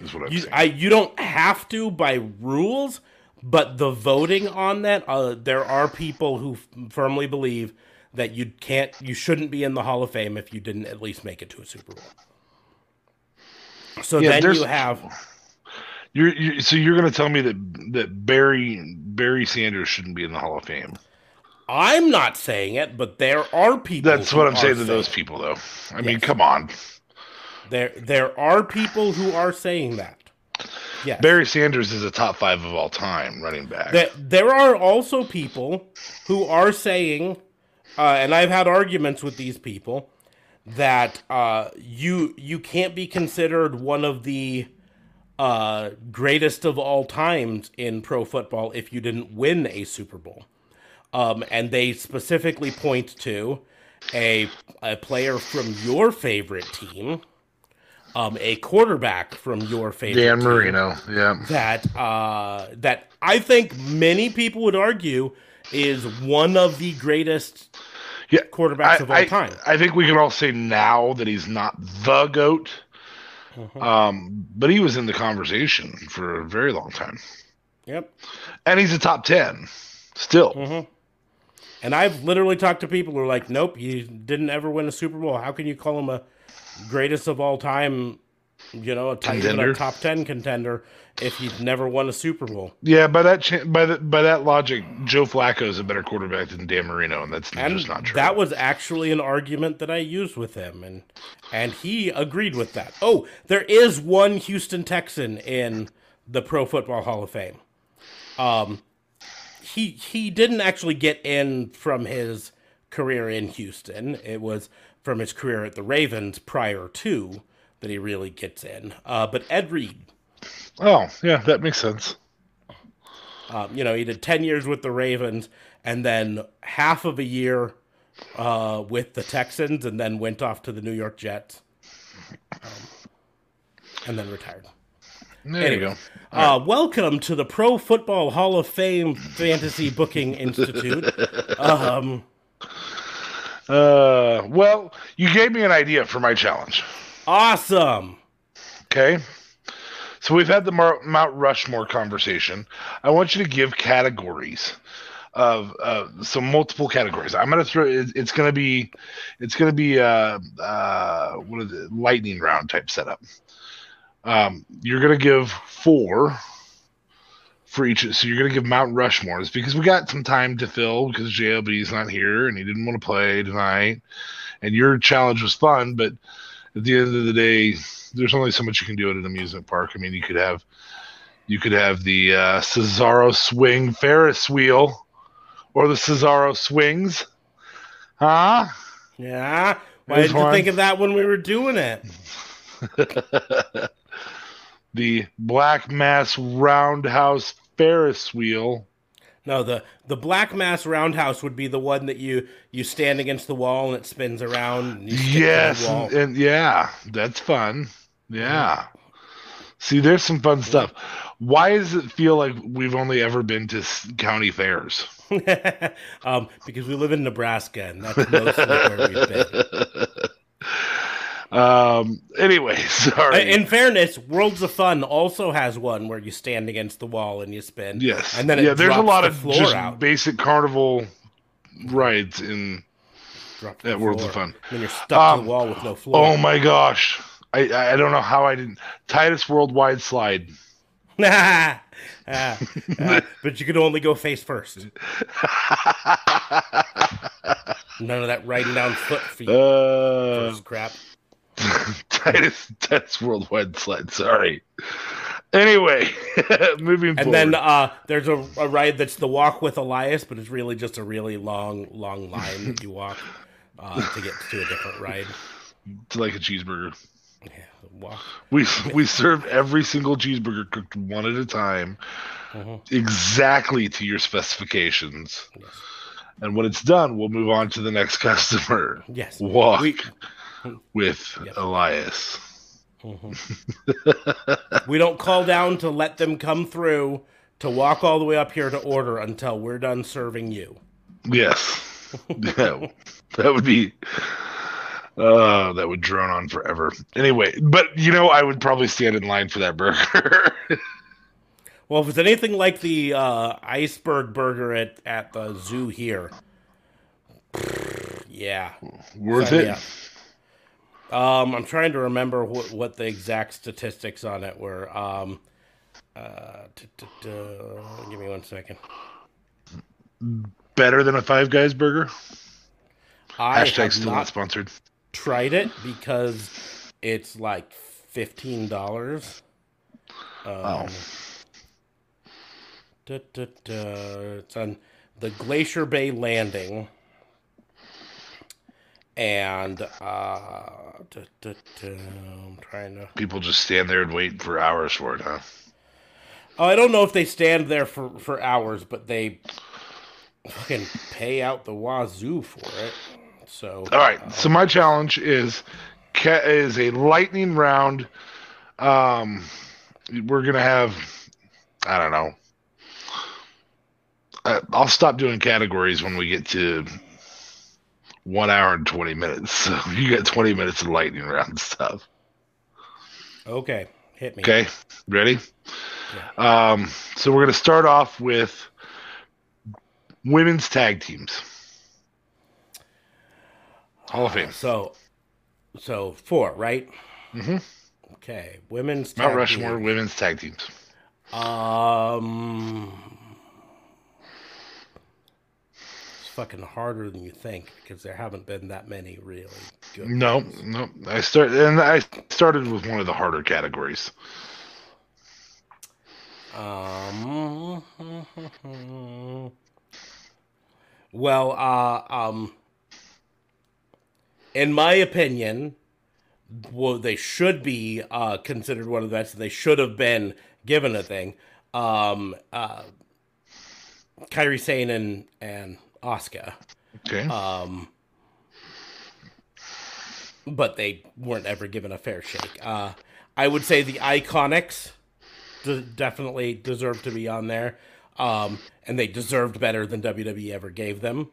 Is what I'm You, saying. I, you don't have to by rules, but the voting on that, uh, there are people who f- firmly believe that you can't, you shouldn't be in the Hall of Fame if you didn't at least make it to a Super Bowl. So Yeah, then you have, You're, you so you're going to tell me that that Barry Barry Sanders shouldn't be in the Hall of Fame? I'm not saying it, but there are people. That's what I'm saying to those people, though. I mean, come on, There, there are people who are saying that. Yes. Barry Sanders is a top five of all time running back. There, there are also people who are saying, uh, and I've had arguments with these people, that uh, you you can't be considered one of the uh, greatest of all times in pro football if you didn't win a Super Bowl. Um, and they specifically point to a a player from your favorite team, um, a quarterback from your favorite team. Dan team Marino. Yeah. that uh, that I think many people would argue is one of the greatest Yeah. quarterbacks I, of all I- time. I think we can all say now that he's not the goat. Mhm. Um, but he was in the conversation for a very long time. Yep. And he's a top 10 still. hmm And I've literally talked to people who are like, "Nope, he didn't ever win a Super Bowl. How can you call him a greatest of all time? You know, a, t- even a top ten contender if he's never won a Super Bowl." Yeah, by that cha- by that by that logic, Joe Flacco is a better quarterback than Dan Marino, and that's And just not true. that was actually an argument that I used with him, and and he agreed with that. Oh, there is one Houston Texan in the Pro Football Hall of Fame. Um, he he didn't actually get in from his career in Houston. It was from his career at the Ravens prior to that he really gets in. Uh, but Ed Reed, oh, yeah, that makes sense. Um, you know, he did 10 years with the Ravens and then half of a year uh, with the Texans and then went off to the New York Jets um, and then retired. There you go. uh, welcome to the Pro Football Hall of Fame Fantasy Booking Institute. Um, Uh, well, you gave me an idea for my challenge. awesome. Okay. So we've had the Mar- Mount Rushmore conversation. I want you to give categories of uh, some multiple categories. I'm gonna throw. It, it's gonna be, it's gonna be uh, uh, what is it? Lightning round type setup. Um, you're gonna give four for each. So you're gonna give Mount Rushmores because we got some time to fill because JLB's not here and he didn't want to play tonight. And your challenge was fun, but at the end of the day, there's only so much you can do at an amusement park. I mean, you could have you could have the uh, Cesaro swing Ferris wheel or the Cesaro swings. Huh? Yeah. Why There's did you one. think of that when we were doing it? the Black Mass Roundhouse Ferris wheel. No, the the black mass roundhouse would be the one that you you stand against the wall and it spins around. And you stick to the Yes, and, and yeah, that's fun. Yeah. See, there's some fun stuff. Why does it feel like we've only ever been to county fairs? um, because we live in Nebraska and that's mostly where we've been. Um. Anyway, sorry. In fairness, Worlds of Fun also has one where you stand against the wall and you spin. yes. and then it yeah, there's a lot the of floor just out. basic carnival rides in. At Worlds of. Fun. Then you're stuck to Um, the wall with no floor. Oh my gosh. I, I I don't know how I didn't Titus Worldwide Slide. Ah, ah, but you could only go face first. None of that riding down foot feet Uh, crap. Titus Titus Worldwide Slide. Sorry. Anyway, moving And forward. then uh, there's a, a ride that's the walk with Elias, but it's really just a really long, long line that you walk uh, to get to a different ride. it's like a cheeseburger. Yeah, walk. We we serve every single cheeseburger cooked one at a time, Mhm. exactly to your specifications. Yes. And when it's done, we'll move on to the next customer. Yes. Walk We, with Yep. Elias. mhm. we don't call down to let them come through to walk all the way up here to order until we're done serving you. Yes. yeah, that would be. Uh, that would drone on forever. Anyway, but you know, I would probably stand in line for that burger. Well, if it's anything like the uh, iceberg burger at, at the zoo here, yeah. Worth me it. up. Um, I'm trying to remember what, what the exact statistics on it were. Um, uh, t- t- t- give me one second. Better than a Five Guys burger. I Hashtag still not sponsored. tried it because it's like fifteen dollars. Um, Oh. It's on the Glacier Bay Landing, and uh, duh, duh, duh. I'm trying to. People just stand there and wait for hours for it, huh? Oh, I don't know if they stand there for, for hours, but they fucking pay out the wazoo for it. So all right. Uh, so my challenge is is a lightning round. Um, we're gonna have I don't know. I'll stop doing categories when we get to one hour and 20 minutes. So you get 20 minutes of lightning round stuff. Okay. Hit me. Okay. Ready? Yeah. Um, so we're going to start off with women's tag teams. Hall of Fame. So, so four, right? Mm-hmm. Okay. Women's Mount Rushmore teams. women's tag teams. Um, fucking harder than you think because there haven't been that many really good. No, ones. no. I started and I started with one of the harder categories. Um. Well, uh, um, in my opinion, well, they should be uh, considered one of the best. They should have been given a thing. Um, uh, Kairi Sane and and Asuka. Okay. Um, but they weren't ever given a fair shake. Uh, I would say the Iconics d- definitely deserve to be on there, um, and they deserved better than WWE ever gave them.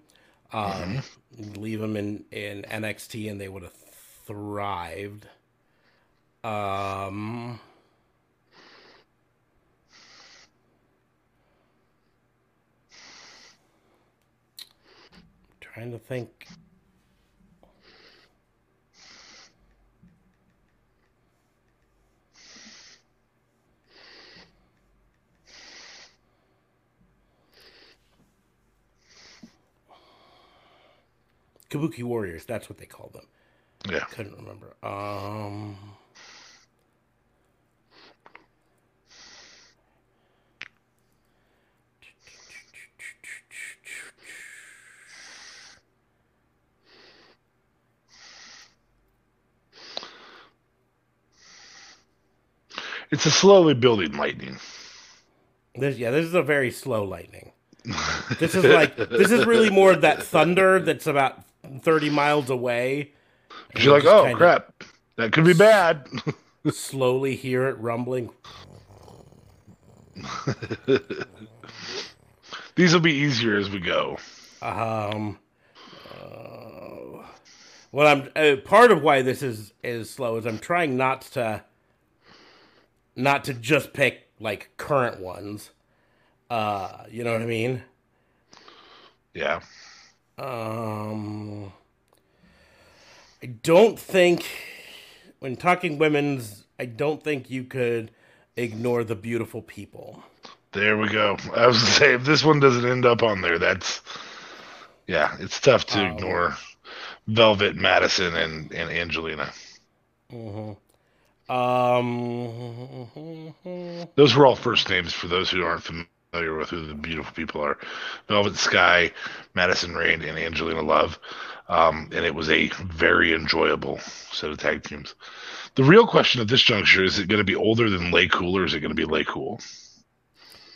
Um, mm-hmm. Leave them in in NXT, and they would have thrived. Um, Trying to think. Kabuki Warriors, that's what they call them. Yeah. Couldn't remember. Um It's a slowly building lightning. This, yeah, this is a very slow lightning. this is like this is really more that thunder that's about thirty miles away. You're like, oh crap, that could be bad. slowly hear it rumbling. These will be easier as we go. Um, uh, well, I'm uh, part of why this is is slow is I'm trying not to not to just pick like current ones. Uh, you know what I mean? Yeah. Um, I don't think when talking women's, I don't think you could ignore the beautiful people. There we go. I was gonna say if this one doesn't end up on there, that's yeah, it's tough to um, ignore Velvet, Madison, and and Angelina. Mm-hmm. Um, those were all first names for those who aren't familiar with who the beautiful people are. Velvet Sky, Madison Rain, and Angelina Love. Um, and it was a very enjoyable set of tag teams. The real question at this juncture is it going to be older than LayCool or is it going to be LayCool?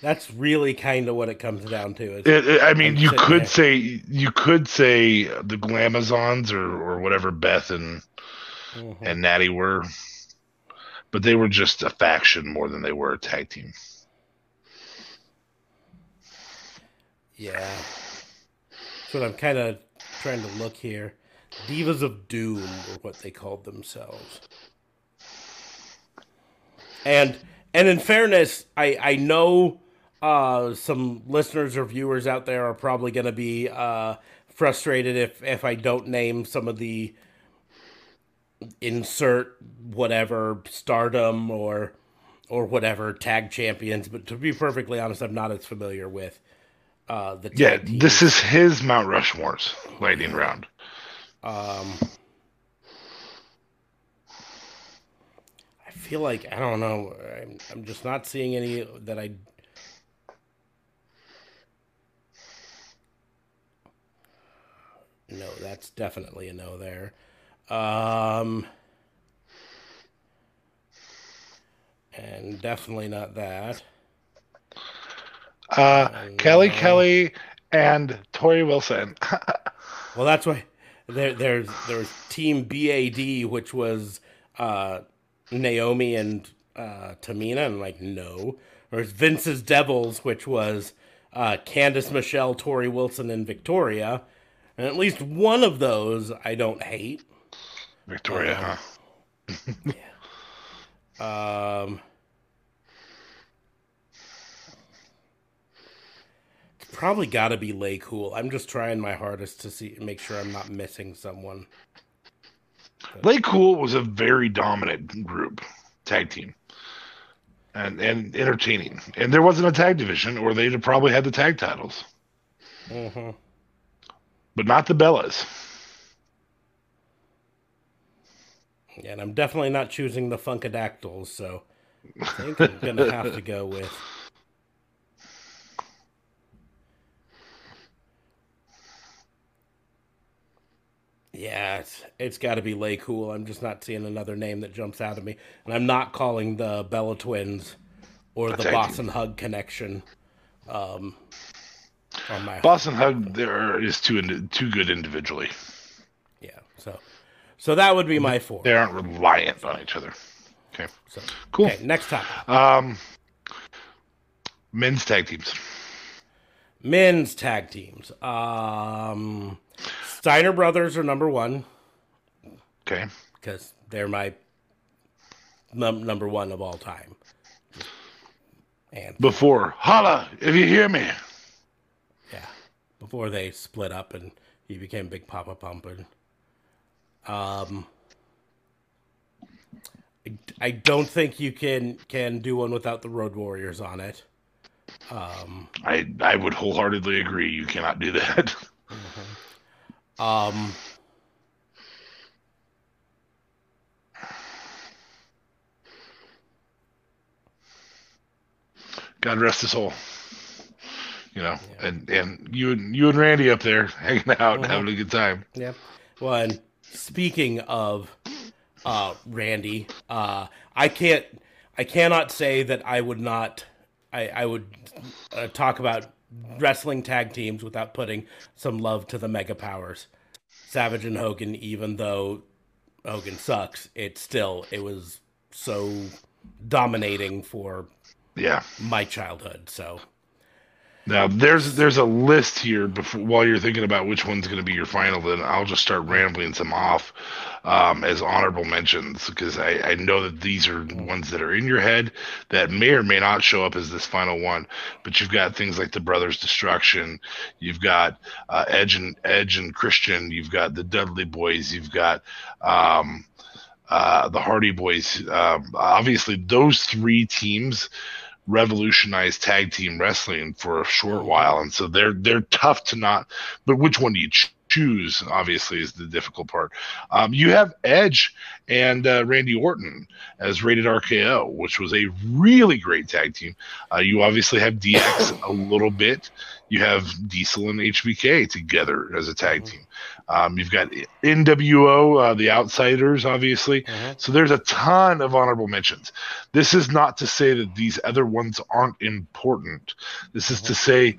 That's really kind of what it comes down to. It, it, I mean, you could there. say you could say the Glamazons or or whatever Beth and mm-hmm. and Natty were but they were just a faction more than they were a tag team. Yeah. So I'm kind of trying to look here. Divas of Doom were what they called themselves. And and in fairness, I I know uh, some listeners or viewers out there are probably going to be uh, frustrated if if I don't name some of the insert whatever stardom or or whatever tag champions but to be perfectly honest i'm not as familiar with uh the yeah teams. this is his mount rushmore's lightning round um i feel like i don't know i'm, I'm just not seeing any that i no that's definitely a no there um, and definitely not that. Uh, Kelly uh, Kelly and Torrie Wilson. well, that's why there, there's there's Team BAD, which was uh, Naomi and uh, Tamina, and like no. There's Vince's Devils, which was uh, Candice Michelle, Torrie Wilson, and Victoria. And at least one of those I don't hate. Victoria, um, huh? yeah. Um. it's Probably got to be LayCool. I'm just trying my hardest to see make sure I'm not missing someone. LayCool was a very dominant group tag team, and and entertaining. And there wasn't a tag division, or they'd have probably had the tag titles. Mm-hmm. But not the Bellas. Yeah, and I'm definitely not choosing the Funkadactyls, so I think I'm gonna have to go with Yeah, it's, it's got to be LayCool. I'm just not seeing another name that jumps out at me, and I'm not calling the Bella Twins or the Boss 'n' Hug connection. Um, on my Boss 'n' Hug there is too too good individually. Yeah, so so that would be my four. They aren't reliant on each other. Okay, so cool. Okay, next topic. Um, men's tag teams. Men's tag teams. Um, Steiner Brothers are number one. Okay. Because they're my num- number one of all time. And before holla if you hear me. Yeah, before they split up and he became Big Papa Pump and um. I don't think you can can do one without the Road Warriors on it. Um, I I would wholeheartedly agree. You cannot do that. Mm-hmm. Um, God rest his soul. You know, yeah. and and you and you and Randy up there hanging out, mm-hmm. having a good time. Yeah. Well, and speaking of uh, Randy, uh, I can't, I cannot say that I would not, I, I would uh, talk about wrestling tag teams without putting some love to the Mega Powers. Savage and Hogan, even though Hogan sucks, it still it was so dominating for yeah my childhood. So now there's there's a list here before while you're thinking about which one's going to be your final. Then I'll just start rambling some off um, as honorable mentions because I, I know that these are ones that are in your head that may or may not show up as this final one. But you've got things like the Brothers Destruction, you've got uh, Edge and Edge and Christian, you've got the Dudley Boys, you've got um, uh, the Hardy Boys. Um, obviously, those three teams revolutionized tag team wrestling for a short while, and so they're they're tough to not. But which one do you choose? Obviously, is the difficult part. Um, you have Edge and uh, Randy Orton as rated RKO, which was a really great tag team. Uh, you obviously have DX a little bit. You have Diesel and HBK together as a tag mm-hmm. team. Um, you've got NWO, uh, the Outsiders, obviously. Mm-hmm. So there's a ton of honorable mentions. This is not to say that these other ones aren't important. This is mm-hmm. to say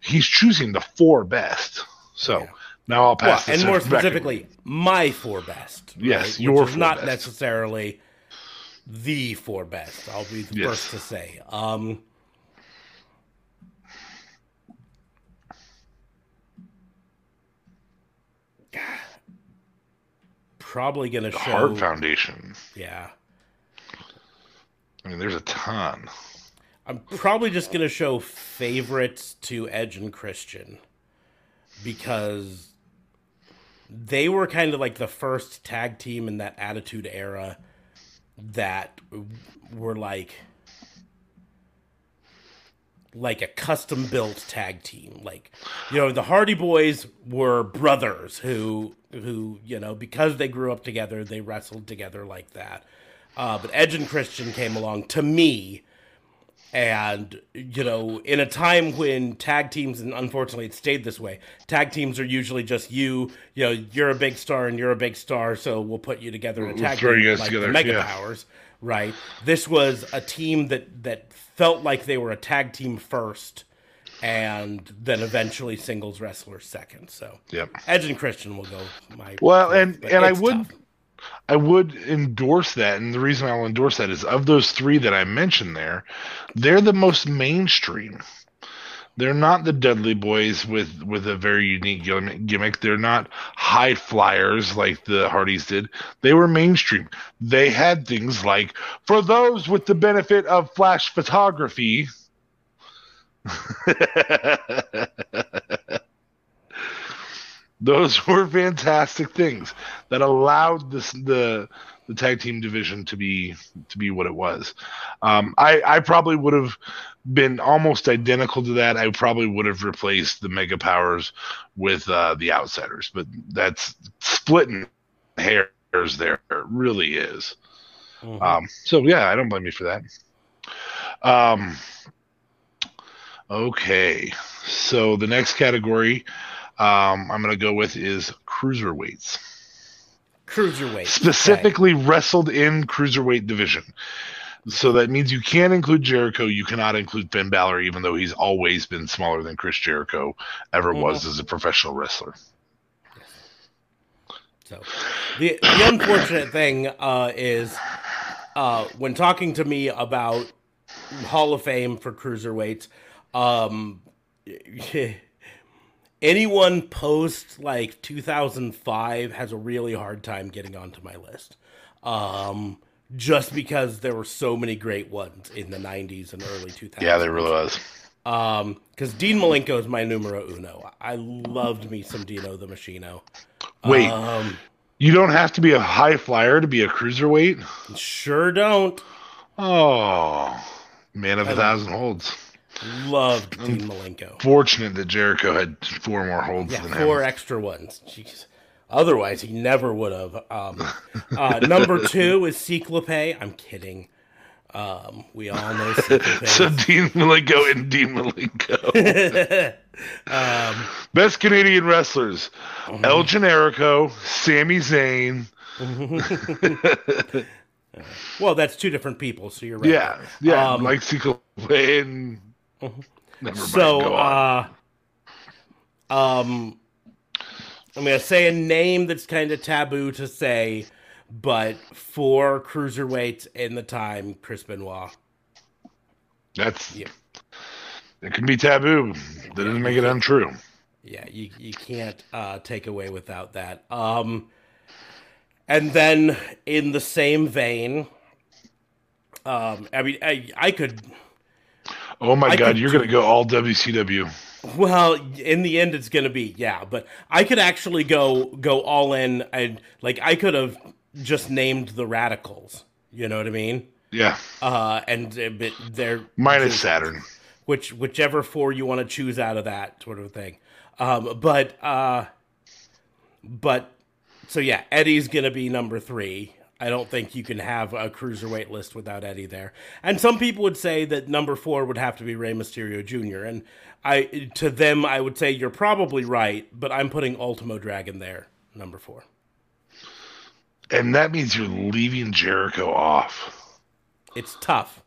he's choosing the four best. So. Yeah. Now I'll pass. Well, and more specifically, my four best. Right? Yes, your Which is not best. necessarily the four best. I'll be the yes. first to say. Um, probably going to show Hart Foundation. Yeah. I mean, there's a ton. I'm probably just going to show favorites to Edge and Christian because they were kind of like the first tag team in that Attitude Era that were like like a custom built tag team. Like, you know, the Hardy Boys were brothers who who, you know, because they grew up together, they wrestled together like that. Uh, but Edge and Christian came along to me and you know in a time when tag teams and unfortunately it stayed this way tag teams are usually just you you know you're a big star and you're a big star so we'll put you together in a tag we'll team like together. the mega yeah. powers right this was a team that that felt like they were a tag team first and then eventually singles wrestler second. So Yep. Edge and Christian will go my Well, and and I would tough. I would endorse that, and the reason I'll endorse that is of those three that I mentioned there, they're the most mainstream. They're not the Dudley Boys with with a very unique gimmick-. They're not high flyers like the Hardys did. They were mainstream. They had things like for those with the benefit of flash photography. those were fantastic things that allowed this the the tag team division to be to be what it was. Um, I I probably would have been almost identical to that. I probably would have replaced the Mega Powers with uh, the Outsiders, but that's splitting hairs there. It really is. Mhm. Um, so yeah, I don't blame you for that. Um, okay, so the next category um, I'm going to go with is cruiserweights, cruiserweight specifically wrestled in cruiserweight division. So that means you can include Jericho. You cannot include Finn Balor, even though he's always been smaller than Chris Jericho ever was as a professional wrestler. So the the unfortunate thing uh, is uh, when talking to me about Hall of Fame for cruiserweights, um, anyone post like 2005 has a really hard time getting onto my list. Um, just because there were so many great ones in the 90s and early 2000s. Yeah, there really was. Um, because Dean Malenko is my numero uno. I loved me some Dino the Machino. Wait, Um, you don't have to be a high flyer to be a cruiserweight. Sure don't. Oh, man of a thousand holds. Loved Dean Malenko. Fortunate that Jericho had four more holds Yeah, than four him. extra ones. Jeez. Otherwise, he never would have. Um, uh, number two is Cyclope. I'm kidding. Um, we all know Cyclope. So Dean Malenko and Dean Malenko. um, Best Canadian wrestlers: Mm-hmm. El Generico, Sami Zayn. well, that's two different people, so you're right. Yeah, yeah, Um, like Cyclope and. Never mind. So, go on. uh, um, I'm gonna say a name that's kind of taboo to say, but for cruiserweights in the time, Chris Benoit. That's yeah. it can be taboo. That doesn't make it untrue. Yeah, you you can't uh, take away without that. Um, and then in the same vein, um, I mean, I I could. Oh my I God, you're gonna go all WCW. Well, in the end, it's gonna be yeah, but I could actually go go all in. I like I could have just named the Radicals. You know what I mean? Yeah, Uh, and uh, but they're minus just- Saturn. which whichever four you want to choose out of that sort of thing. Um, but uh, but so yeah, Eddie's gonna be number three. I don't think you can have a cruiserweight list without Eddie there. And some people would say that number four would have to be Rey Mysterio Jr. And I to them I would say you're probably right, but I'm putting Ultimo Dragon there, number four. And that means you're leaving Jericho off. It's tough.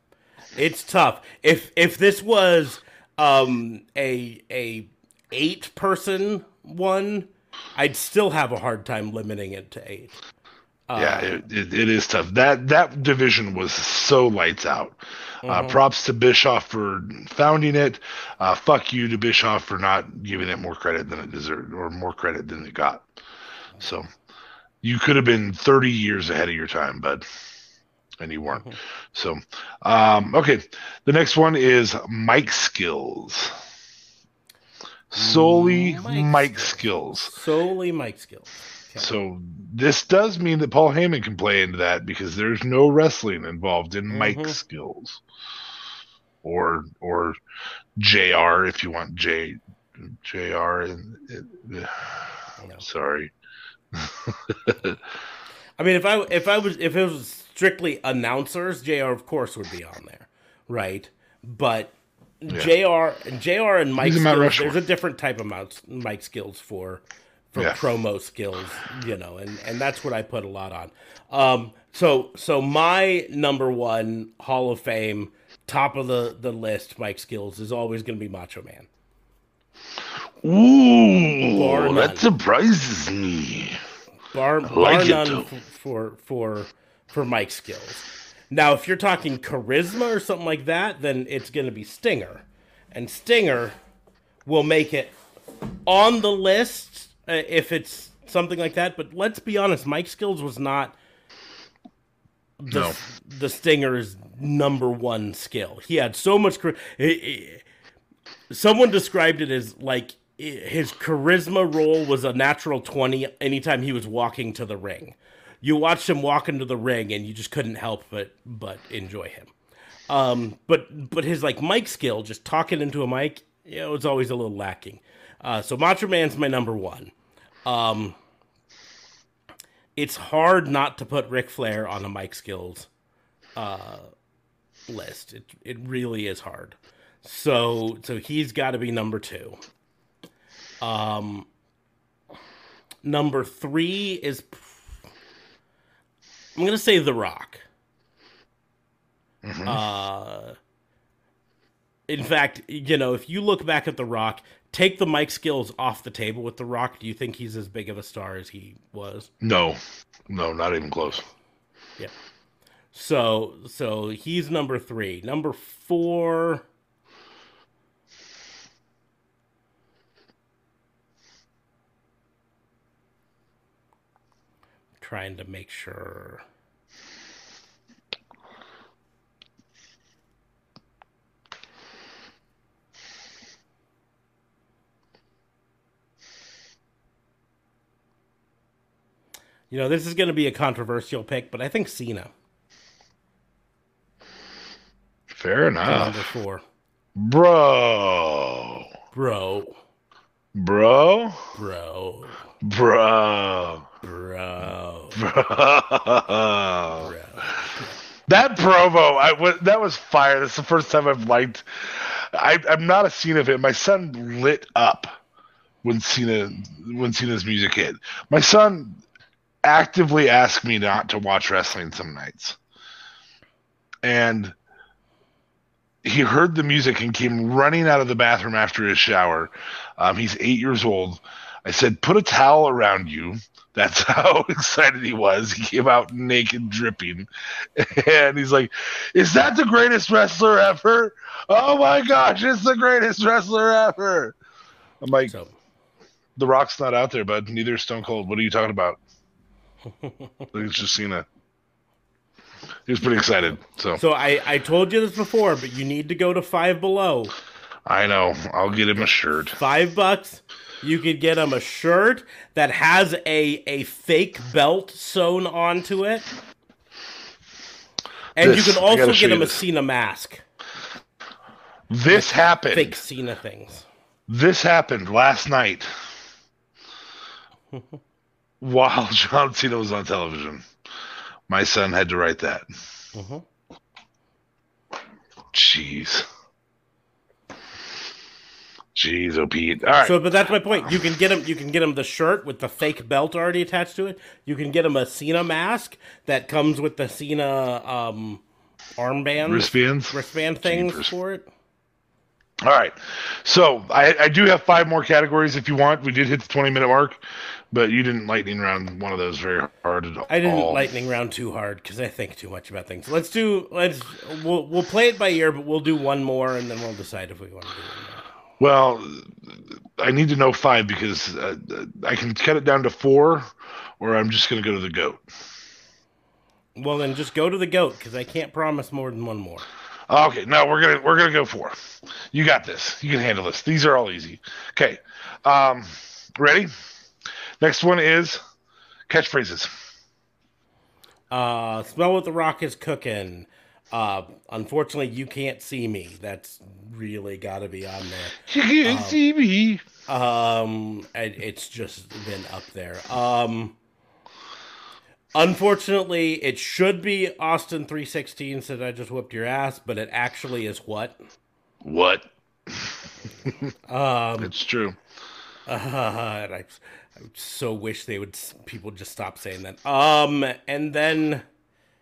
It's tough. If if this was um a a eight person one, I'd still have a hard time limiting it to eight. yeah, it, it, it is tough. That that division was so lights out. Uh, props to Bischoff for founding it. Uh, fuck you to Bischoff for not giving it more credit than it deserved, or more credit than it got. So you could have been 30 years ahead of your time, bud, and you weren't. So, um, okay, the next one is mic Skills. Solely mic mic, skills. Solely mic skills. So this does mean that Paul Heyman can play into that because there's no wrestling involved in mic's mm-hmm. skills, or or Jr. If you want J Jr. And sorry, I mean, if I if I was if it was strictly announcers, Jr. of course would be on there, right? But Jr. and Jr. and mic He's a Mount skills, there's a different type of mic skills for for Yeah. promo skills, you know, and and that's what I put a lot on. Um, so so my number one Hall of Fame top of the the list, mic skills is always going to be Macho Man. Ooh, that surprises me. bar, bar it, none for for for mic skills. Now, if you're talking charisma or something like that, then it's going to be Stinger, and Stinger will make it on the list if it's something like that. But let's be honest, mic skills was not the No. the Stinger's number one skill. He had so much. char- i- i- Someone described it as like his charisma roll was a natural 20 anytime he was walking to the ring. You watched him walk into the ring and you just couldn't help but but enjoy him. Um, but but his like mic skill, just talking into a mic, you know, was always a little lacking. Uh, so Macho Man's my number one. Um, it's hard not to put Ric Flair on a mic skills uh, list. It it really is hard. So so he's got to be number two. Um, number three is I'm gonna say The Rock. Uh, in fact, you know, if you look back at The Rock, take the mic skills off the table with The Rock. Do you think he's as big of a star as he was? No, no, not even close. Yeah. So so he's number three. Number four. Trying to make sure. You know, this is going to be a controversial pick, but I think Cena. Fair enough. Number four. bro, Bro. bro, Bro. bro, Bro. bro. That promo, I wa- that was fire. That's the first time I've liked. I, I'm not a Cena fan. My son lit up when Cena when Cena's music hit. My son actively asked me not to watch wrestling some nights, and he heard the music and came running out of the bathroom after his shower. Um, he's eight years old. I said, "Put a towel around you." That's how excited he was. He came out naked, dripping, and he's like, "Is that the greatest wrestler ever? Oh my gosh, it's the greatest wrestler ever!" I'm like, So "The Rock's not out there, bud. Neither is Stone Cold. What are you talking about?" It's just Cena. He was pretty excited. So so I, I told you this before, but you need to go to five below. I know. I'll get him a shirt. Five bucks. You could get him a shirt that has a, a fake belt sewn onto it. And This, you can I also gotta show get you him a this. Cena mask. This happened. Fake Cena things. This happened last night while John Cena was on television. My son had to write that. Mhm. Jeez. Jeez, oh Pete. All right. So, but that's my point. You can get him. You can get him the shirt with the fake belt already attached to it. You can get him a Cena mask that comes with the Cena um, armband, Wristbands? wristband things Jeepers. for it. All right. So I, I do have five more categories if you want. We did hit the 20 minute mark, but you didn't lightning round one of those very hard at all. I didn't lightning round too hard because I think too much about things. Let's do. Let's. We'll we'll play it by ear, but we'll do one more and then we'll decide if we want to do one more. Well, I need to know five because uh, I can cut it down to four, or I'm just going to go to the goat. Well, then just go to the goat because I can't promise more than one more. Okay, no, we're gonna we're gonna go four. You got this. You can handle this. These are all easy. Okay, um, ready? Next one is catchphrases. Uh, smell what the rock is cooking. Uh, unfortunately, you can't see me. That's really got to be on there. You can't see me. Um, it, it's just been up there. Um, unfortunately, it should be Austin three sixteen. Said I just whipped your ass, but it actually is what? What? Um, It's true. uh, I so wish they would people just stop saying that. Um, and then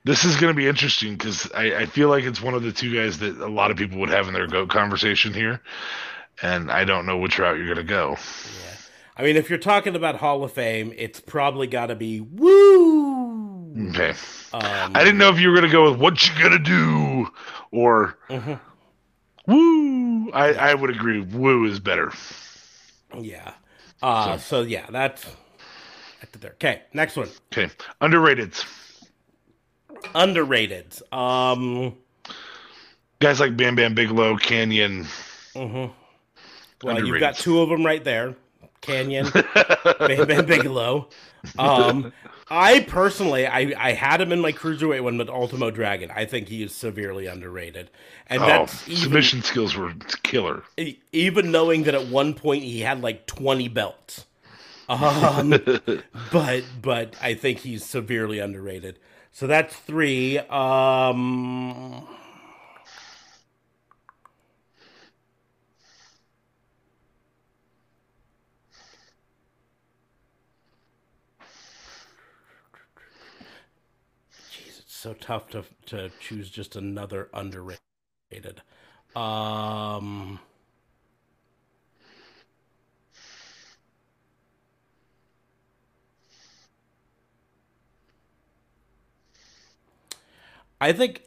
This is going to be interesting because I, I feel like it's one of the two guys that a lot of people would have in their goat conversation here. and I don't know which route you're gonna go. Yeah. I mean, if you're talking about Hall of Fame, it's probably got to be woo. Okay. Um, I didn't know if you were gonna go with what you gonna do or Mhm. woo. I I would agree. Woo is better. Yeah. Uh, so. yeah, that's that's there. Okay, next one. Okay. Underrated. Underrated. Um. Guys like Bam Bam Bigelow, Kanyon. mhm. Well, you've got two of them right there. Kanyon, Bam Bam Bigelow. Um, I personally, I, I had him in my cruiserweight one with Ultimo Dragon. I think he is severely underrated, and Oh, that's even, submission skills were killer. even knowing that at one point he had like twenty belts. Um, but but I think he's severely underrated. So that's three. Um, Jeez, it's so tough to to choose just another underrated. Um. I think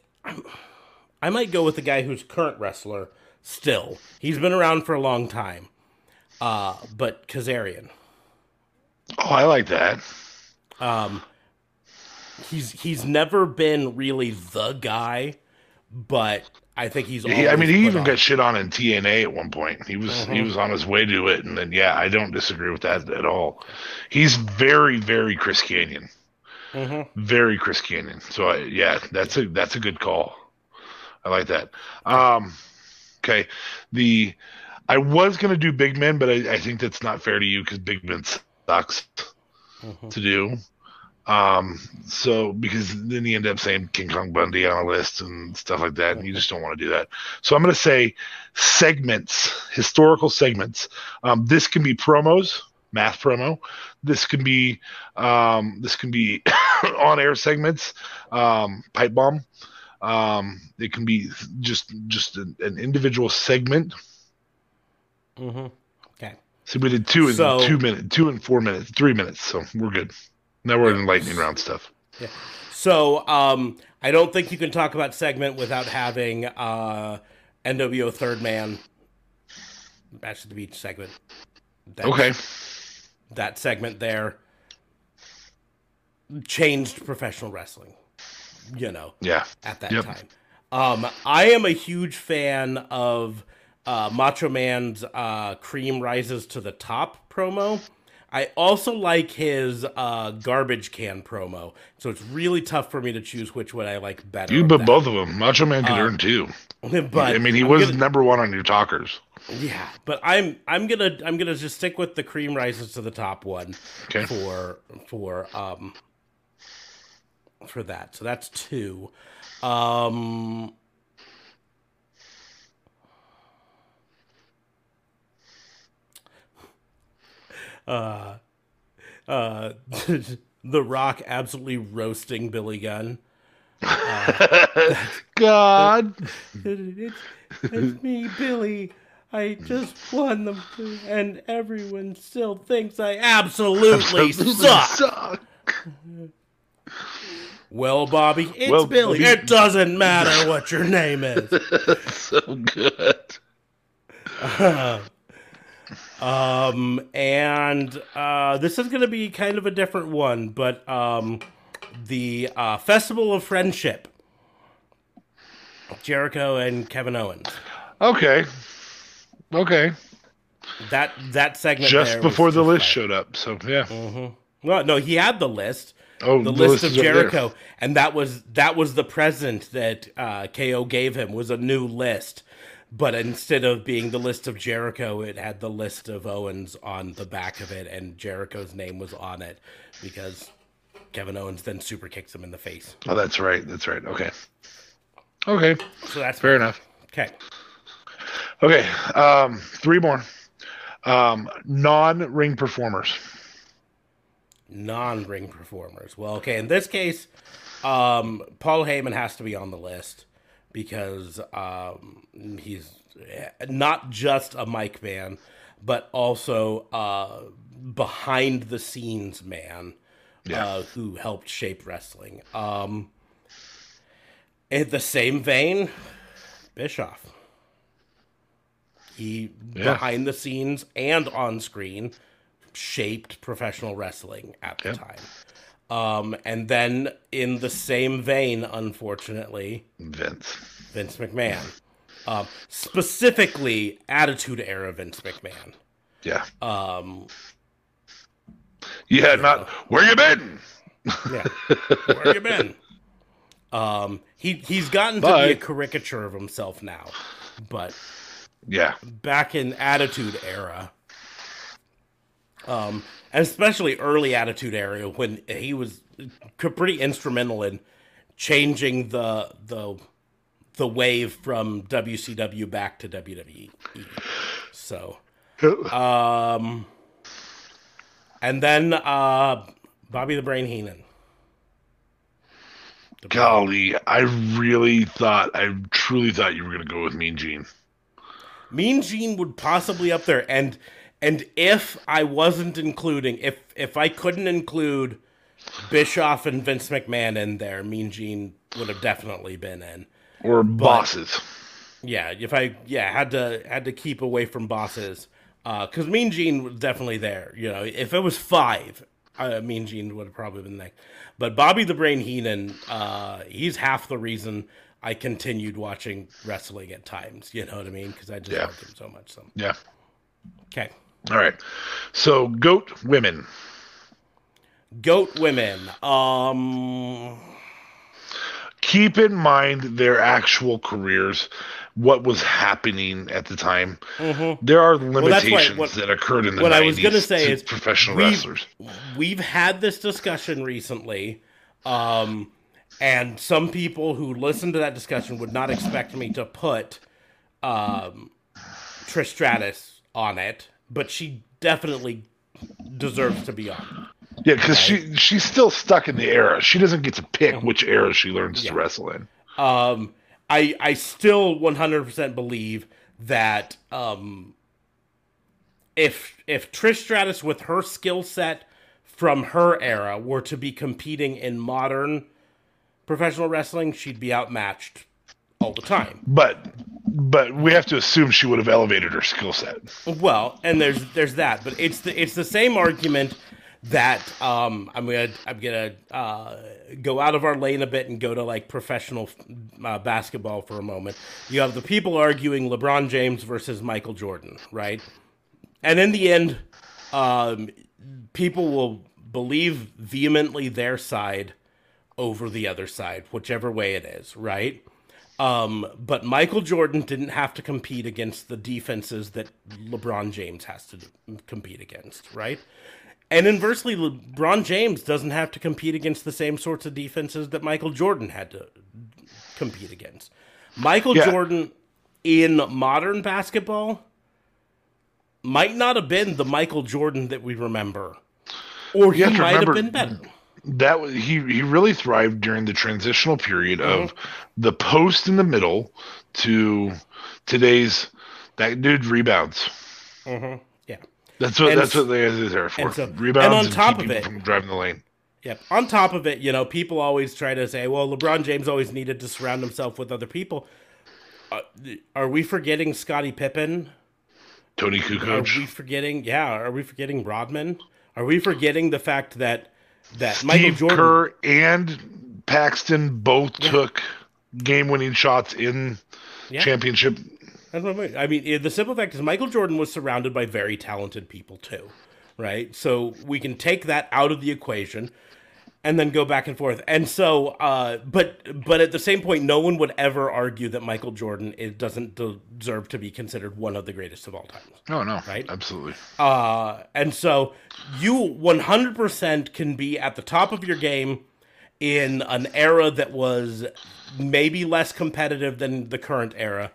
I might go with the guy who's current wrestler still. He's been around for a long time. Uh, but Kazarian. Oh, I like that. Um, he's he's never been really the guy, but I think he's. He, I mean, he even on. got shit on in TNA at one point. He was he Mhm. was on his way to it, and then yeah, I don't disagree with that at all. He's very very Chris Kanyon, Mhm. very Chris Kanyon. So I, yeah, that's a that's a good call. I like that. Um, okay, the I was gonna do Big Men, but I, I think that's not fair to you because Big Men sucks Mhm. to do. Um, so because then you end up saying King Kong Bundy on a list and stuff like that, and you just don't want to do that. So I'm going to say segments, historical segments. Um, this can be promos, math promo. This can be um, this can be on air segments, um, pipe bomb. Um, it can be just just an, an individual segment. Mhm. Okay. So we did two in So- two minutes, two and four minutes, three minutes. So we're good. Now we're in lightning round stuff. Yeah. So um, I don't think you can talk about segment without having uh, NWO Third Man Bash at the Beach segment. That, Okay. That segment there changed professional wrestling. You know. Yeah. at that Yep. time. Um, I am a huge fan of uh, Macho Man's uh, "Cream Rises to the Top" promo. I also like his uh, garbage can promo, so it's really tough for me to choose which one I like better. You but that. both of them. Macho Man could Uh, earn two. but I mean, he I'm was gonna- number one on your talkers. yeah, but I'm I'm gonna I'm gonna just stick with the cream rises to the top one Okay. for for um for that. So that's two. Um uh uh The Rock absolutely roasting Billy Gunn. God. It's, it's me, Billy. I just won them, and everyone still thinks I absolutely suck. Suck. Well, Bobby, it's Well, Billy. Bobby- It doesn't matter what your name is. so good. Um, and uh, this is going to be kind of a different one, but um, the uh, Festival of Friendship. Jericho and Kevin Owens. Okay. Okay. That that segment Just before the list showed up. So yeah. Mhm. Well, no, he had the list, Oh, the, list, of is right there. Jericho, and that was that was the present that uh, KO gave him was a new list. But instead of being the list of Jericho, it had the list of Owens on the back of it, and Jericho's name was on it because Kevin Owens then super kicks him in the face. Oh, that's right. That's right. Okay. Okay. So that's Fair enough. Okay. Okay. Um, three more. Um, non-ring performers. non-ring performers. Well, okay, in this case, um, Paul Heyman has to be on the list because um, he's not just a mic man, but also uh, behind the scenes man Yeah. uh, who helped shape wrestling. Um, in the same vein, Bischoff. He Yeah. behind the scenes and on screen shaped professional wrestling at the Yeah. time. Um, and then in the same vein, unfortunately, Vince. Vince McMahon. Um, specifically, Attitude Era Vince McMahon. Yeah. Um, Yeah, not where you been? yeah. Where you been? Um, he he's gotten to be a caricature of himself now, but Yeah. back in Attitude Era, um, and especially early Attitude Era when he was pretty instrumental in changing the the the wave from WCW back to WWE. So, um, and then uh, Bobby the Brain Heenan. The Golly, I really thought, I truly thought you were going to go with Mean Gene. Mean Gene would possibly up there, and and if I wasn't including, if if I couldn't include Bischoff and Vince McMahon in there, Mean Gene would have definitely been in. Or bosses. Yeah, if I yeah had to had to keep away from bosses, because Mean Gene was definitely there. You know, if it was five, uh, Mean Gene would have probably been there. But Bobby the Brain Heenan, uh, he's half the reason I continued watching wrestling at times. You know what I mean? Because I just Yeah. loved him so much. So Yeah. okay. All right. So, GOAT women. Goat women. Um, Keep in mind their actual careers, what was happening at the time. There are Mm-hmm. that's why limitations what- that occurred in the what 90s I was gonna say is professional we've- wrestlers. we've had this discussion recently, um, and some people who listen to that discussion would not expect me to put um, Trish Stratus on it, but she definitely deserves to be on. Yeah, because she she's still stuck in the era. She doesn't get to pick which era she learns to wrestle in. Um, I I still 100% believe that um, if if Trish Stratus with her skill set from her era were to be competing in modern professional wrestling, she'd be outmatched all the time. But but we have to assume she would have elevated her skill set. Well, and there's there's that, but it's the it's the same argument that um, I'm gonna I'm gonna uh, go out of our lane a bit and go to like professional uh, basketball for a moment. You have the people arguing LeBron James versus Michael Jordan, right? And in the end, um, people will believe vehemently their side over the other side, whichever way it is, right? Um, but Michael Jordan didn't have to compete against the defenses that LeBron James has to compete against, right? And inversely, LeBron James doesn't have to compete against the same sorts of defenses that Michael Jordan had to compete against. Michael Yeah. Jordan in modern basketball might not have been the Michael Jordan that we remember, or he You have to might have been better. That was he he really thrived during the transitional period of Mm-hmm. the post in the middle to today's that dude rebounds. Yeah. That's what And that's what they are there for. and so- rebounds and on top keep of it- from driving the lane. Yep. On top of it, you know, people always try to say, well, LeBron James always needed to surround himself with other people. Uh, are we forgetting Scottie Pippen? Toni Kukoc. Are we forgetting? Yeah. Are we forgetting Rodman? Are we forgetting the fact that that Michael Jordan? Kerr and Paxson both took game-winning shots in Yeah. championship. That's what I mean. I mean, the simple fact is Michael Jordan was surrounded by very talented people too, right? So we can take that out of the equation and then go back and forth. And so, uh, but but at the same point, no one would ever argue that Michael Jordan it doesn't deserve to be considered one of the greatest of all time. Oh no, Right? Absolutely. Uh, and so you 100% can be at the top of your game in an era that was maybe less competitive than the current era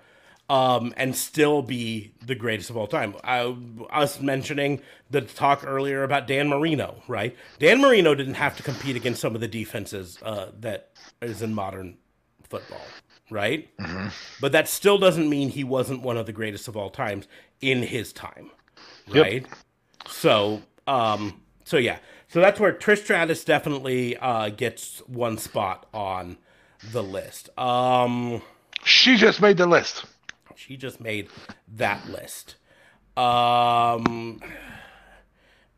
um, and still be the greatest of all time. I, us mentioning the talk earlier about Dan Marino, right? Dan Marino didn't have to compete against some of the defenses uh, that is in modern football, right? Mm-hmm. But that still doesn't mean he wasn't one of the greatest of all times in his time, right? Yep. So, um, so yeah, so that's where Trish Stratus definitely uh, gets one spot on the list. Um, she just made the list. She just made that list. Um,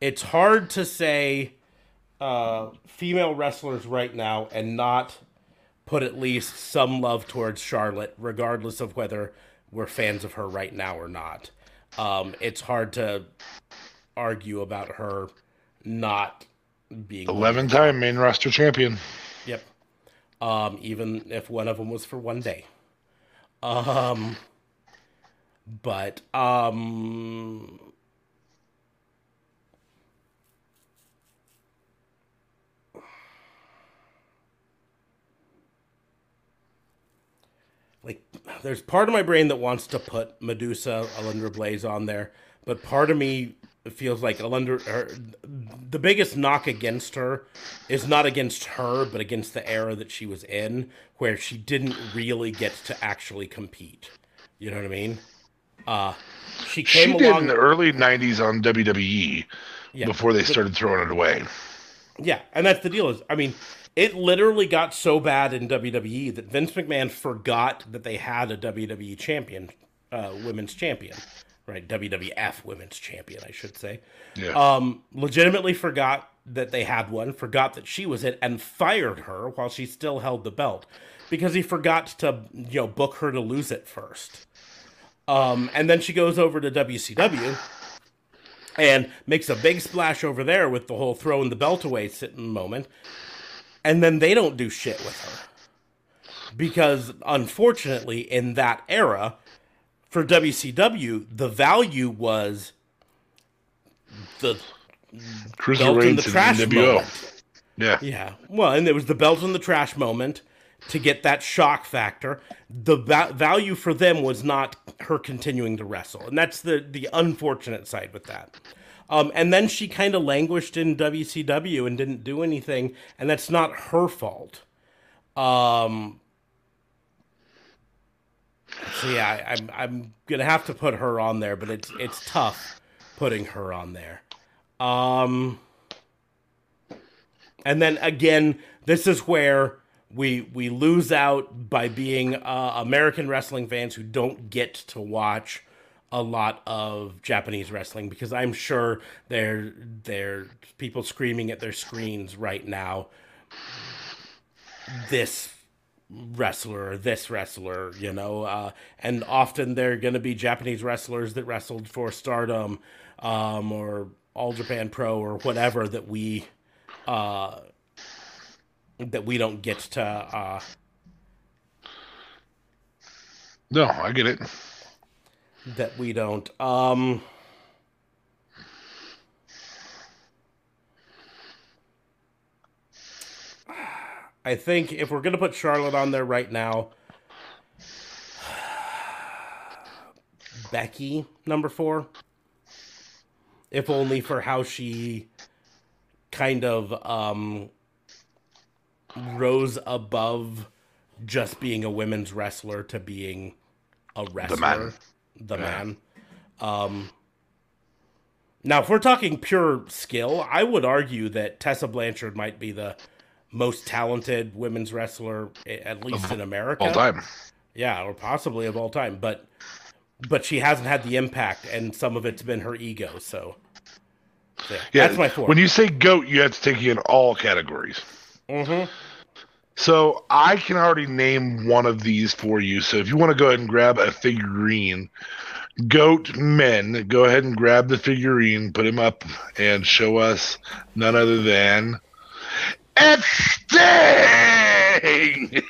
it's hard to say uh, female wrestlers right now and not put at least some love towards Charlotte, regardless of whether we're fans of her right now or not. Um, it's hard to argue about her not being 11 time main roster champion. Yep. Um, even if one of them was for one day. Um, but um, like there's part of my brain that wants to put Medusa, Alundra Blayze on there, but part of me feels like Alundra, her, the biggest knock against her is not against her, but against the era that she was in, where she didn't really get to actually compete. You know what I mean? Uh, she came she along in the early '90s on WWE yeah, before they started throwing it away. Yeah, and that's the deal. Is I mean, it literally got so bad in WWE that Vince McMahon forgot that they had a WWE champion, uh, women's champion right? WWF Women's Champion, I should say. Yeah. Um, legitimately forgot that they had one, forgot that she was it, and fired her while she still held the belt because he forgot to you know book her to lose it first. Um, and then she goes over to WCW and makes a big splash over there with the whole throwing the belt away sitting moment. And then they don't do shit with her. Because unfortunately, in that era, for WCW, the value was the belt in the trash moment. Yeah. Yeah. Well, and it was the belt in the trash moment to get that shock factor. The va- value for them was not her continuing to wrestle. And that's the, the unfortunate side with that. Um, and then she kind of languished in WCW and didn't do anything. And that's not her fault. Um, so yeah, I, am I'm, I'm gonna have to put her on there, but it's it's tough putting her on there. Um, and then again, this is where we we lose out by being uh, American wrestling fans who don't get to watch a lot of Japanese wrestling because I'm sure there there people screaming at their screens right now. This wrestler this wrestler, you know, uh, and often they're going to be Japanese wrestlers that wrestled for Stardom um, or All Japan Pro or whatever that we uh, that we don't get to. Uh, no, I get it. That we don't. Um, I think if we're gonna put Charlotte on there right now, Becky number four. If only for how she kind of um, rose above just being a women's wrestler to being a wrestler. The man. The yeah. man. Um, now, if we're talking pure skill, I would argue that Tessa Blanchard might be the most talented women's wrestler, at least of in America. All time. Yeah, or possibly of all time. But but she hasn't had the impact, and some of it's been her ego. So, yeah, yeah, that's my four. When you say goat, you have to take in all categories. Mm-hmm. So I can already name one of these for you. So if you want to go ahead and grab a figurine, goat men, go ahead and grab the figurine, put him up, and show us none other than and Sting.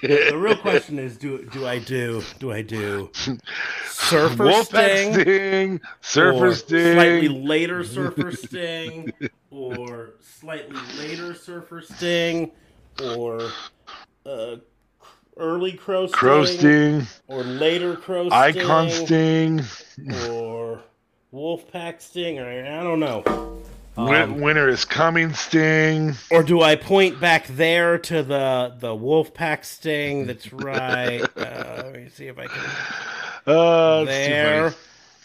The real question is, do do I do do I do Surfer Wolfpack Sting, Sting Surfer Sting, slightly later Surfer Sting, or slightly later Surfer Sting, or uh, early Crow Sting, Crow Sting, or later Crow Sting, Icon Sting, or Wolfpack Sting, or I don't know. Win- winner is coming, Sting. Or do I point back there to the the wolf pack Sting? That's right. uh, let me see if I can. Uh, there,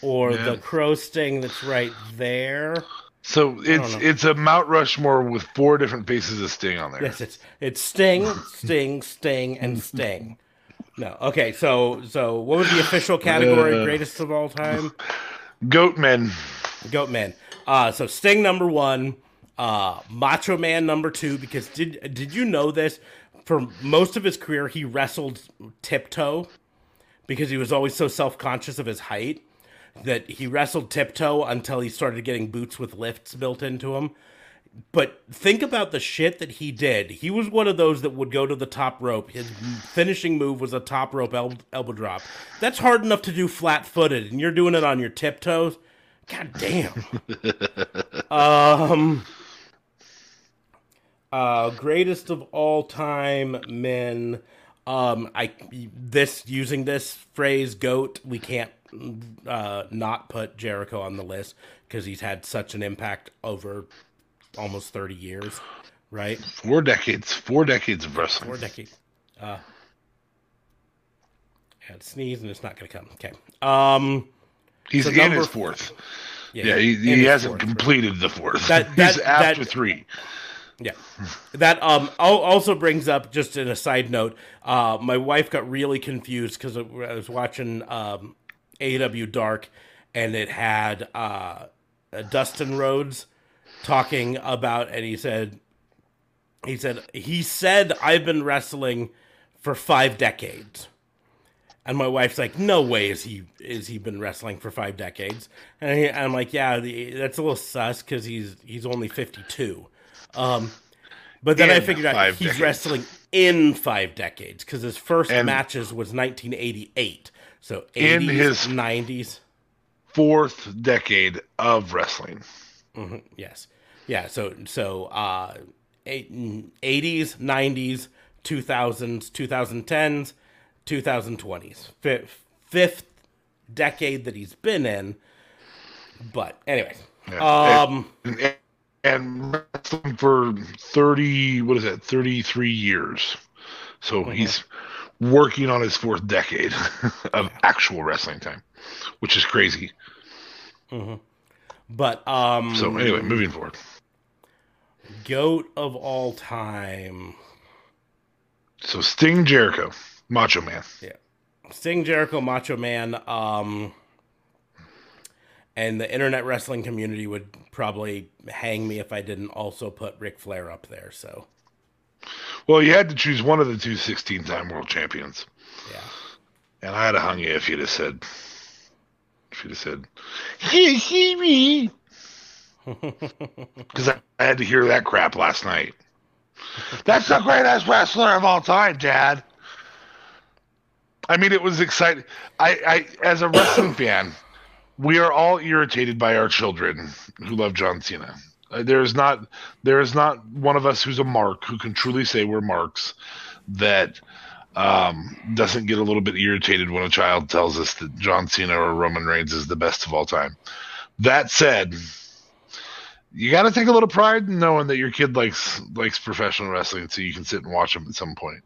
or Yeah. the Crow Sting that's right there. So it's it's a Mount Rushmore with four different faces of Sting on there. Yes, it's it's Sting, Sting, Sting, and Sting. No, okay. So so what was the official category? Uh, Greatest of all time. Goatmen. Goatman. Uh, so Sting number one, uh, Macho Man number two. Because did did you know this? For most of his career, he wrestled tiptoe because he was always so self conscious of his height that he wrestled tiptoe until he started getting boots with lifts built into him. But think about the shit that he did. He was one of those that would go to the top rope. His finishing move was a top rope el- elbow drop. That's hard enough to do flat footed, and you're doing it on your tiptoes. God damn. um. Uh, greatest of all time men. Um, I this using this phrase "goat." We can't uh, not put Jericho on the list because he's had such an impact over almost thirty years, right? Four decades. Four decades of wrestling. Four decades. Uh, had sneeze and it's not going to come. Okay. Um. He's So in number- his fourth. Yeah, he, he hasn't fourth, right. completed the fourth. That- He's after that- three. Yeah. That um also brings up just in a side note, uh my wife got really confused cuz I was watching um AEW Dark and it had uh Dustin Rhodes talking about and he said he said he said I've been wrestling for 5 decades. And my wife's like, "No way is he is he been wrestling for five decades?" And he, I'm like, "Yeah, the, that's a little sus because he's he's only 52." Um, but then I figured out he's decades. wrestling in five decades because his first And- matches was 1988. So 80s, In his- 90s. Fourth decade of wrestling. Yes. Yeah. So so uh, eight- 80s, 90s, 2000s, 2010s, 2020s. Fifth, fifth decade that he's been in. But anyway, Yeah. um, and wrestling for 30 what is that 33 years so Mm-hmm. he's working on his fourth decade of actual wrestling time which is crazy but um, so anyway moving forward goat of all time. so sting jericho macho man Yeah. Sting Jericho Macho Man um and the internet wrestling community would probably hang me if I didn't also put Ric Flair up there. So, well you had to choose one of the two 16 time world champions yeah. and i'd have hung you if you'd have said if you'd have said "Hey, see me because I, I had to hear that crap last night That's the greatest wrestler of all time, Dad. I mean, it was exciting. I, I, as a wrestling fan, we are all irritated by our children who love John Cena. Uh, there is not, there is not one of us who's a mark who can truly say we're marks that um, doesn't get a little bit irritated when a child tells us that John Cena or Roman Reigns is the best of all time. That said, you got to take a little pride in knowing that your kid likes likes professional wrestling, so you can sit and watch him at some point,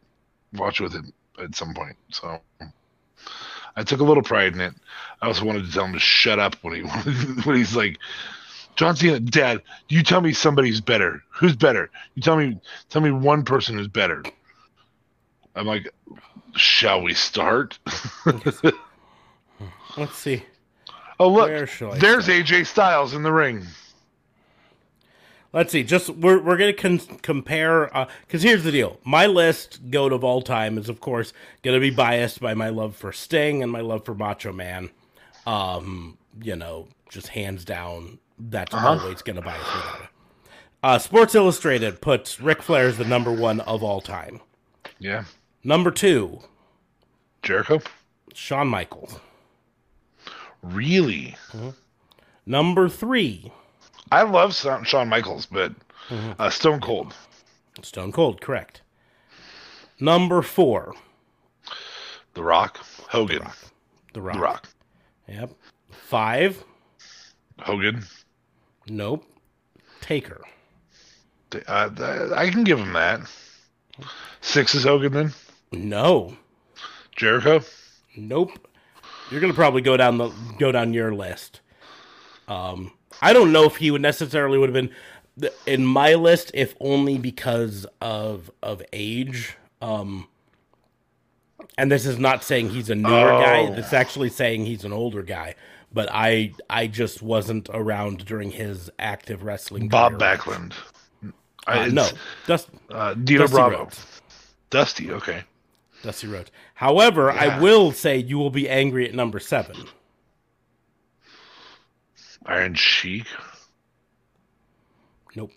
watch with him at some point. So I took a little pride in it. I also wanted to tell him to shut up when he when he's like, John Cena, Dad, you tell me somebody's better. Who's better? You tell me tell me one person who's better. I'm like, shall we start? Let's see. oh look, Where shall I there's AJ Styles in the ring. Let's see. Just we're we're gonna con- compare because here's the deal. My list goat of all time is of course gonna be biased by my love for Sting and my love for Macho Man. Um, you know, just hands down, that's always gonna bias me that way. Uh, Sports Illustrated puts Ric Flair as the number one of all time. Yeah, Number two, Jericho. Shawn Michaels. Really? Number three, I love Shawn Michaels, but uh, Stone Cold. Stone Cold. Correct. Number four, The Rock. Hogan. The Rock. The Rock. Yep. Five, Hogan. Nope. Taker. Uh, I can give him that. Six is Hogan then. No. Jericho. Nope. You're gonna probably go down the go down your list. Um, I don't know if he would necessarily would have been in my list, if only because of of age. Um, and this is not saying he's a newer oh. guy. It's actually saying he's an older guy. But I I just wasn't around during his active wrestling. Bob career. Backlund. Uh, no, Dust, uh, Dino Dusty Bravo. Rhodes. Dusty, okay. Dusty Rhodes. However, yeah. I will say you will be angry at number seven. Iron Sheik. Nope.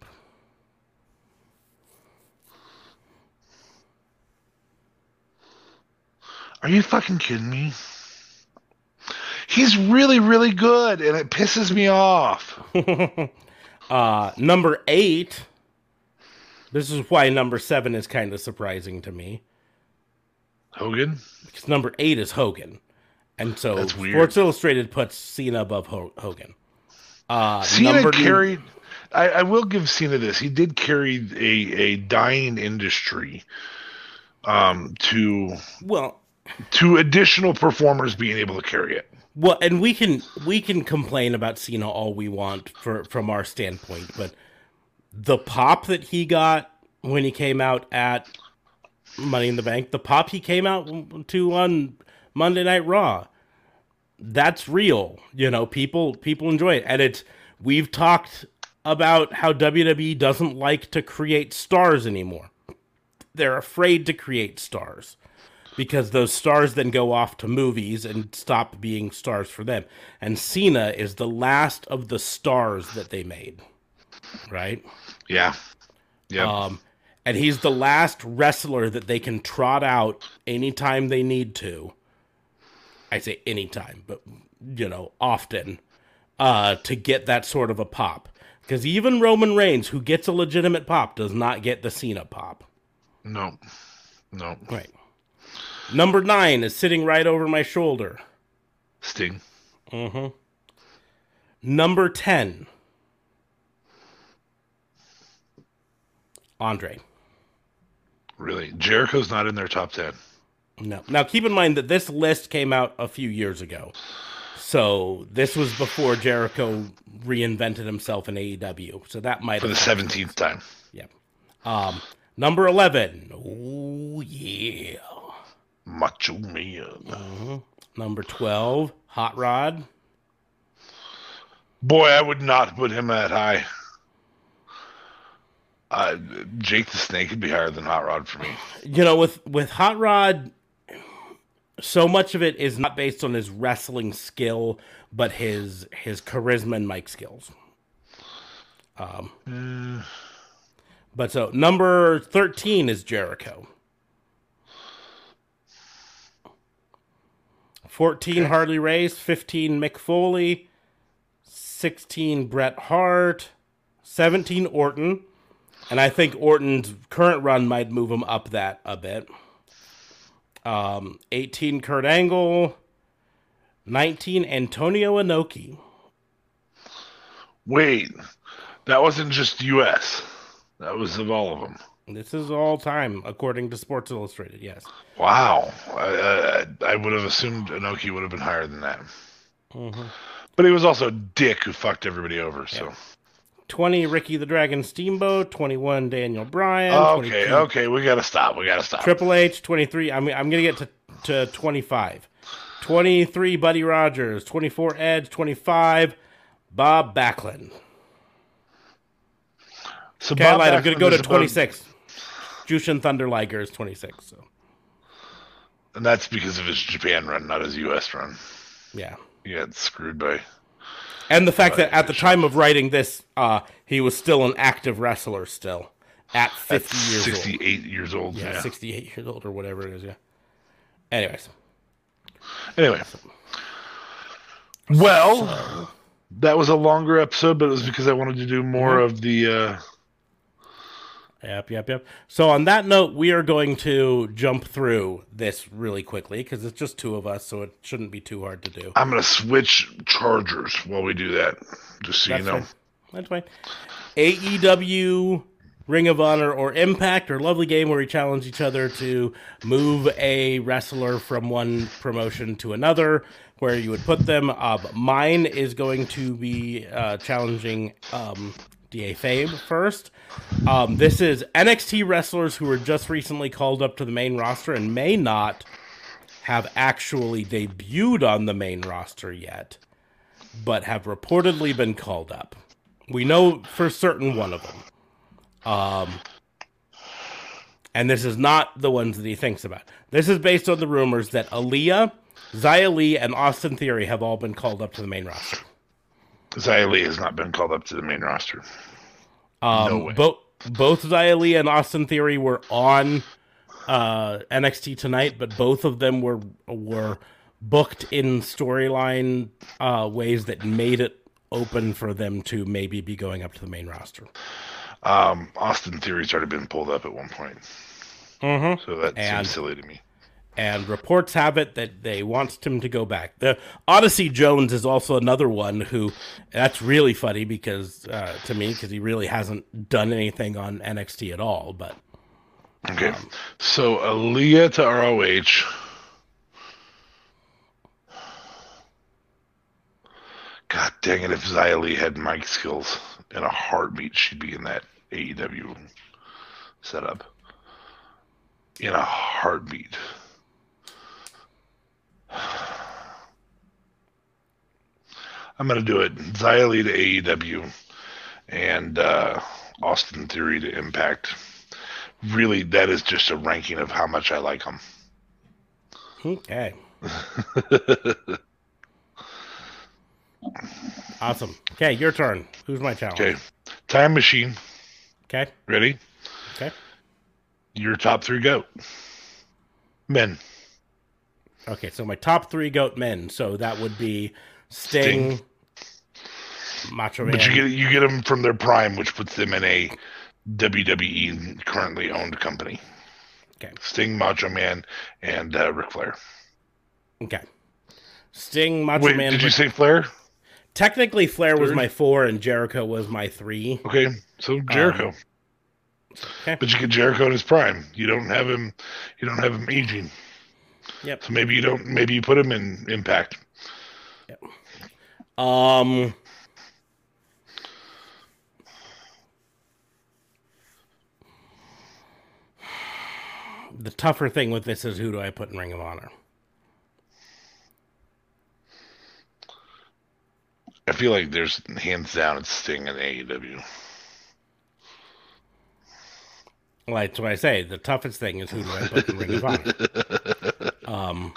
Are you fucking kidding me? He's really, really good, and it pisses me off. uh, number eight. This is why number seven is kind of surprising to me. Hogan? Because number eight is Hogan. And so. Sports Illustrated puts Cena above Ho- Hogan. Uh, Cena carried. I, I, will give Cena this. He did carry a, a dying industry um, to well to additional performers being able to carry it. Well, and we can we can complain about Cena all we want for from our standpoint, but the pop that he got when he came out at Money in the Bank, the pop he came out to on Monday Night Raw, that's real. You know, people people enjoy it, and it's we've talked about how WWE doesn't like to create stars anymore. They're afraid to create stars because those stars then go off to movies and stop being stars for them. And Cena is the last of the stars that they made. Right? Yeah. Yeah. Um, and he's the last wrestler that they can trot out anytime they need to. I say anytime, but you know, often uh, to get that sort of a pop. Because even Roman Reigns, who gets a legitimate pop, does not get the Cena pop. No. No. Right. Number nine is sitting right over my shoulder. Sting. Mm-hmm. Number ten. Andre. Really? Jericho's not in their top 10. No. Now, keep in mind that this list came out a few years ago. So this was before Jericho reinvented himself in AEW. So that might For the 17th time. Yeah. Um, number 11. Oh, yeah. Macho Man. Mm-hmm. Number 12. Hot Rod. Boy, I would not put him that high. Uh, Jake the Snake would be higher than Hot Rod for me. You know, with with Hot Rod, so much of it is not based on his wrestling skill, but his his charisma and mic skills. Um, mm. but so number thirteen is Jericho. Fourteen. Harley Race, fifteen Mick Foley, sixteen Bret Hart, seventeen Orton. And I think Orton's current run might move him up that a bit. Um, 18 Kurt Angle, 19 Antonio Inoki. Wait, that wasn't just U.S. That was of all of them. This is all time, according to Sports Illustrated. Yes. Wow, I, I, I would have assumed Inoki would have been higher than that. Mm-hmm. But he was also a dick who fucked everybody over. So 20 Ricky the Dragon Steamboat, 21 Daniel Bryan. Okay, okay, we gotta stop. We gotta stop. Triple H, 23. I'm I'm gonna get to to 25. 23 Buddy Rogers, 24 Edge, 25 Bob Backlund. So okay, Bob I lied. I'm gonna go to 26. About... Jushin Thunder Liger is 26. So. And that's because of his Japan run, not his U.S. run. Yeah. He got screwed by and the fact that at the time of writing this, uh, he was still an active wrestler still at 50 at years 68 old. years old. Yeah, yeah, 68 years old or whatever it is. Yeah. Anyways. Anyway. Well, that was a longer episode, but it was because I wanted to do more mm-hmm. of the uh, Yep, yep, yep. So on that note, we are going to jump through this really quickly because it's just two of us, so it shouldn't be too hard to do. I'm going to switch chargers while we do that, just so That's you know. That's fine. AEW, Ring of Honor, or Impact, or Lovely Game, where we challenge each other to move a wrestler from one promotion to another, where you would put them. Uh, mine is going to be uh, challenging um, Da Fabe first. Um, this is NXT wrestlers who were just recently called up to the main roster and may not have actually debuted on the main roster yet, but have reportedly been called up. We know for certain one of them. Um, and this is not the ones that he thinks about. This is based on the rumors that Aliyah, Xia Li, and Austin Theory have all been called up to the main roster. Xia Li has not been called up to the main roster. Um, No way. Both both Li and Austin Theory were on uh, NXT tonight, but both of them were were booked in storyline uh, ways that made it open for them to maybe be going up to the main roster. Um, Austin Theory's already been pulled up at one point, Mm-hmm. so that And- seems silly to me. And reports have it that they want him to go back. The Odyssey Jones is also another one who that's really funny because uh, to me because he really hasn't done anything on NXT at all. But Okay, Um, so Aliyah to ROH. God dang it! If Xia had mic skills in a heartbeat, she'd be in that AEW setup. In a heartbeat. I'm gonna do it. Li to AEW, and uh, Austin Theory to Impact. Really, that is just a ranking of how much I like them. Okay. awesome. Okay, your turn. Who's my challenge? Okay, Time Machine. Okay. Ready? Okay. Your top three goat men. Okay. So my top three goat men. So that would be Sting, Macho Man. But you get you get them from their prime, which puts them in a WWE currently owned company. Okay. Sting, Macho Man, and uh, Ric Flair. Okay. Sting, Macho Wait, Man. did you say Flair? Technically, Flair was my four and Jericho was my three. Okay, so Jericho. okay. But you get Jericho in his prime. You don't have him. You don't have him aging. Yep. So maybe you don't. Maybe you put him in Impact. Um. The tougher thing with this is who do I put in Ring of Honor? I feel like there's hands down it's Sting and AEW. Well, that's what I say. The toughest thing is who do I put in Ring of Honor? Um,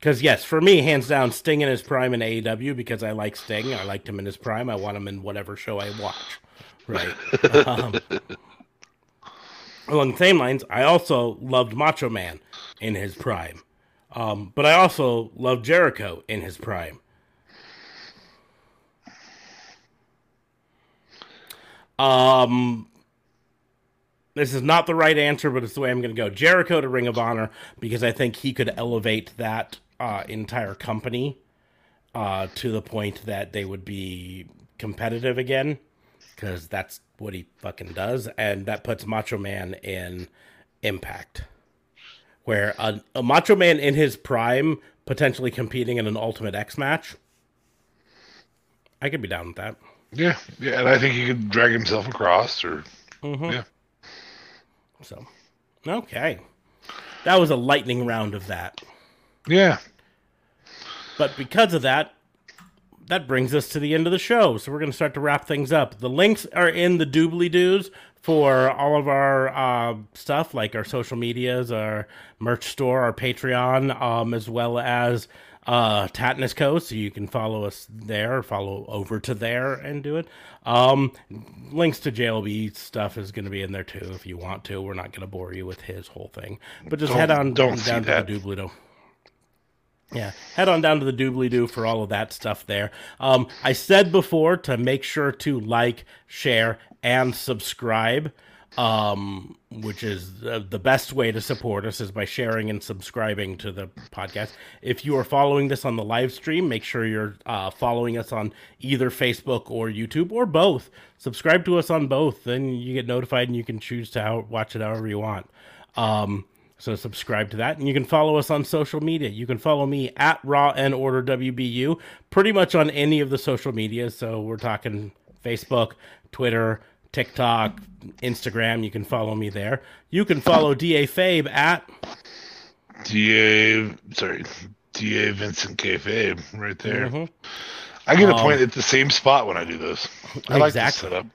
because yes, for me, hands down, Sting in his prime in AEW because I like Sting. I liked him in his prime. I want him in whatever show I watch. Right. um, along the same lines, I also loved Macho Man in his prime, um, but I also loved Jericho in his prime. Um, this is not the right answer, but it's the way I'm going to go. Jericho to Ring of Honor because I think he could elevate that uh, entire company uh, to the point that they would be competitive again because that's what he fucking does, and that puts Macho Man in Impact, where a, a Macho Man in his prime potentially competing in an Ultimate X match. I could be down with that. Yeah, yeah, and I think he could drag himself across, or yeah. So, okay, that was a lightning round of that. Yeah. But because of that, that brings us to the end of the show. So we're going to start to wrap things up. The links are in the doobly doos for all of our uh, stuff, like our social medias, our merch store, our Patreon, um, as well as uh, Tatnus Co. So you can follow us there, follow over to there and do it. Um, links to JLB stuff is going to be in there too if you want to. We're not going to bore you with his whole thing, but just Don't- head on don't see down to the doobly doo. Yeah, head on down to the doobly doo for all of that stuff there. Um, I said before to make sure to like, share, and subscribe. um, which is the best way to support us is by sharing and subscribing to the podcast. If you are following this on the live stream, make sure you're uh, following us on either Facebook or YouTube or both. Subscribe to us on both, then you get notified and you can choose to watch it however you want. Um, so subscribe to that, and you can follow us on social media. You can follow me at Raw and Order WBU, pretty much on any of the social medias. So we're talking Facebook, Twitter, TikTok, Instagram. You can follow me there. You can follow Da Fabe at Da. Sorry, Da Vincent K Fabe right there. Mm-hmm. I get a um, point at the same spot when I do this. I exactly. like this setup.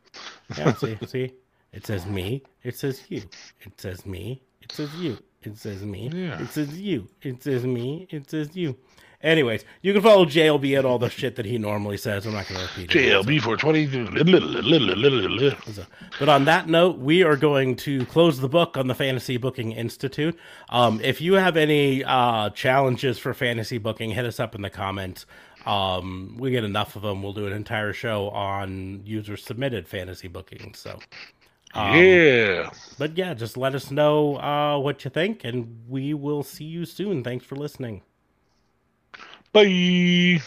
yeah, see, see, it says me. It says you. It says me. It says you. It says me. Yeah. It says you. It says me. It says you. Anyways, you can follow JLB at all the shit that he normally says. I'm not going to repeat it. JLB 420. But on that note, we are going to close the book on the Fantasy Booking Institute. Um, if you have any uh, challenges for fantasy booking, hit us up in the comments. Um, we get enough of them. We'll do an entire show on user submitted fantasy booking. So, um, yeah. But yeah, just let us know uh, what you think, and we will see you soon. Thanks for listening. Bye.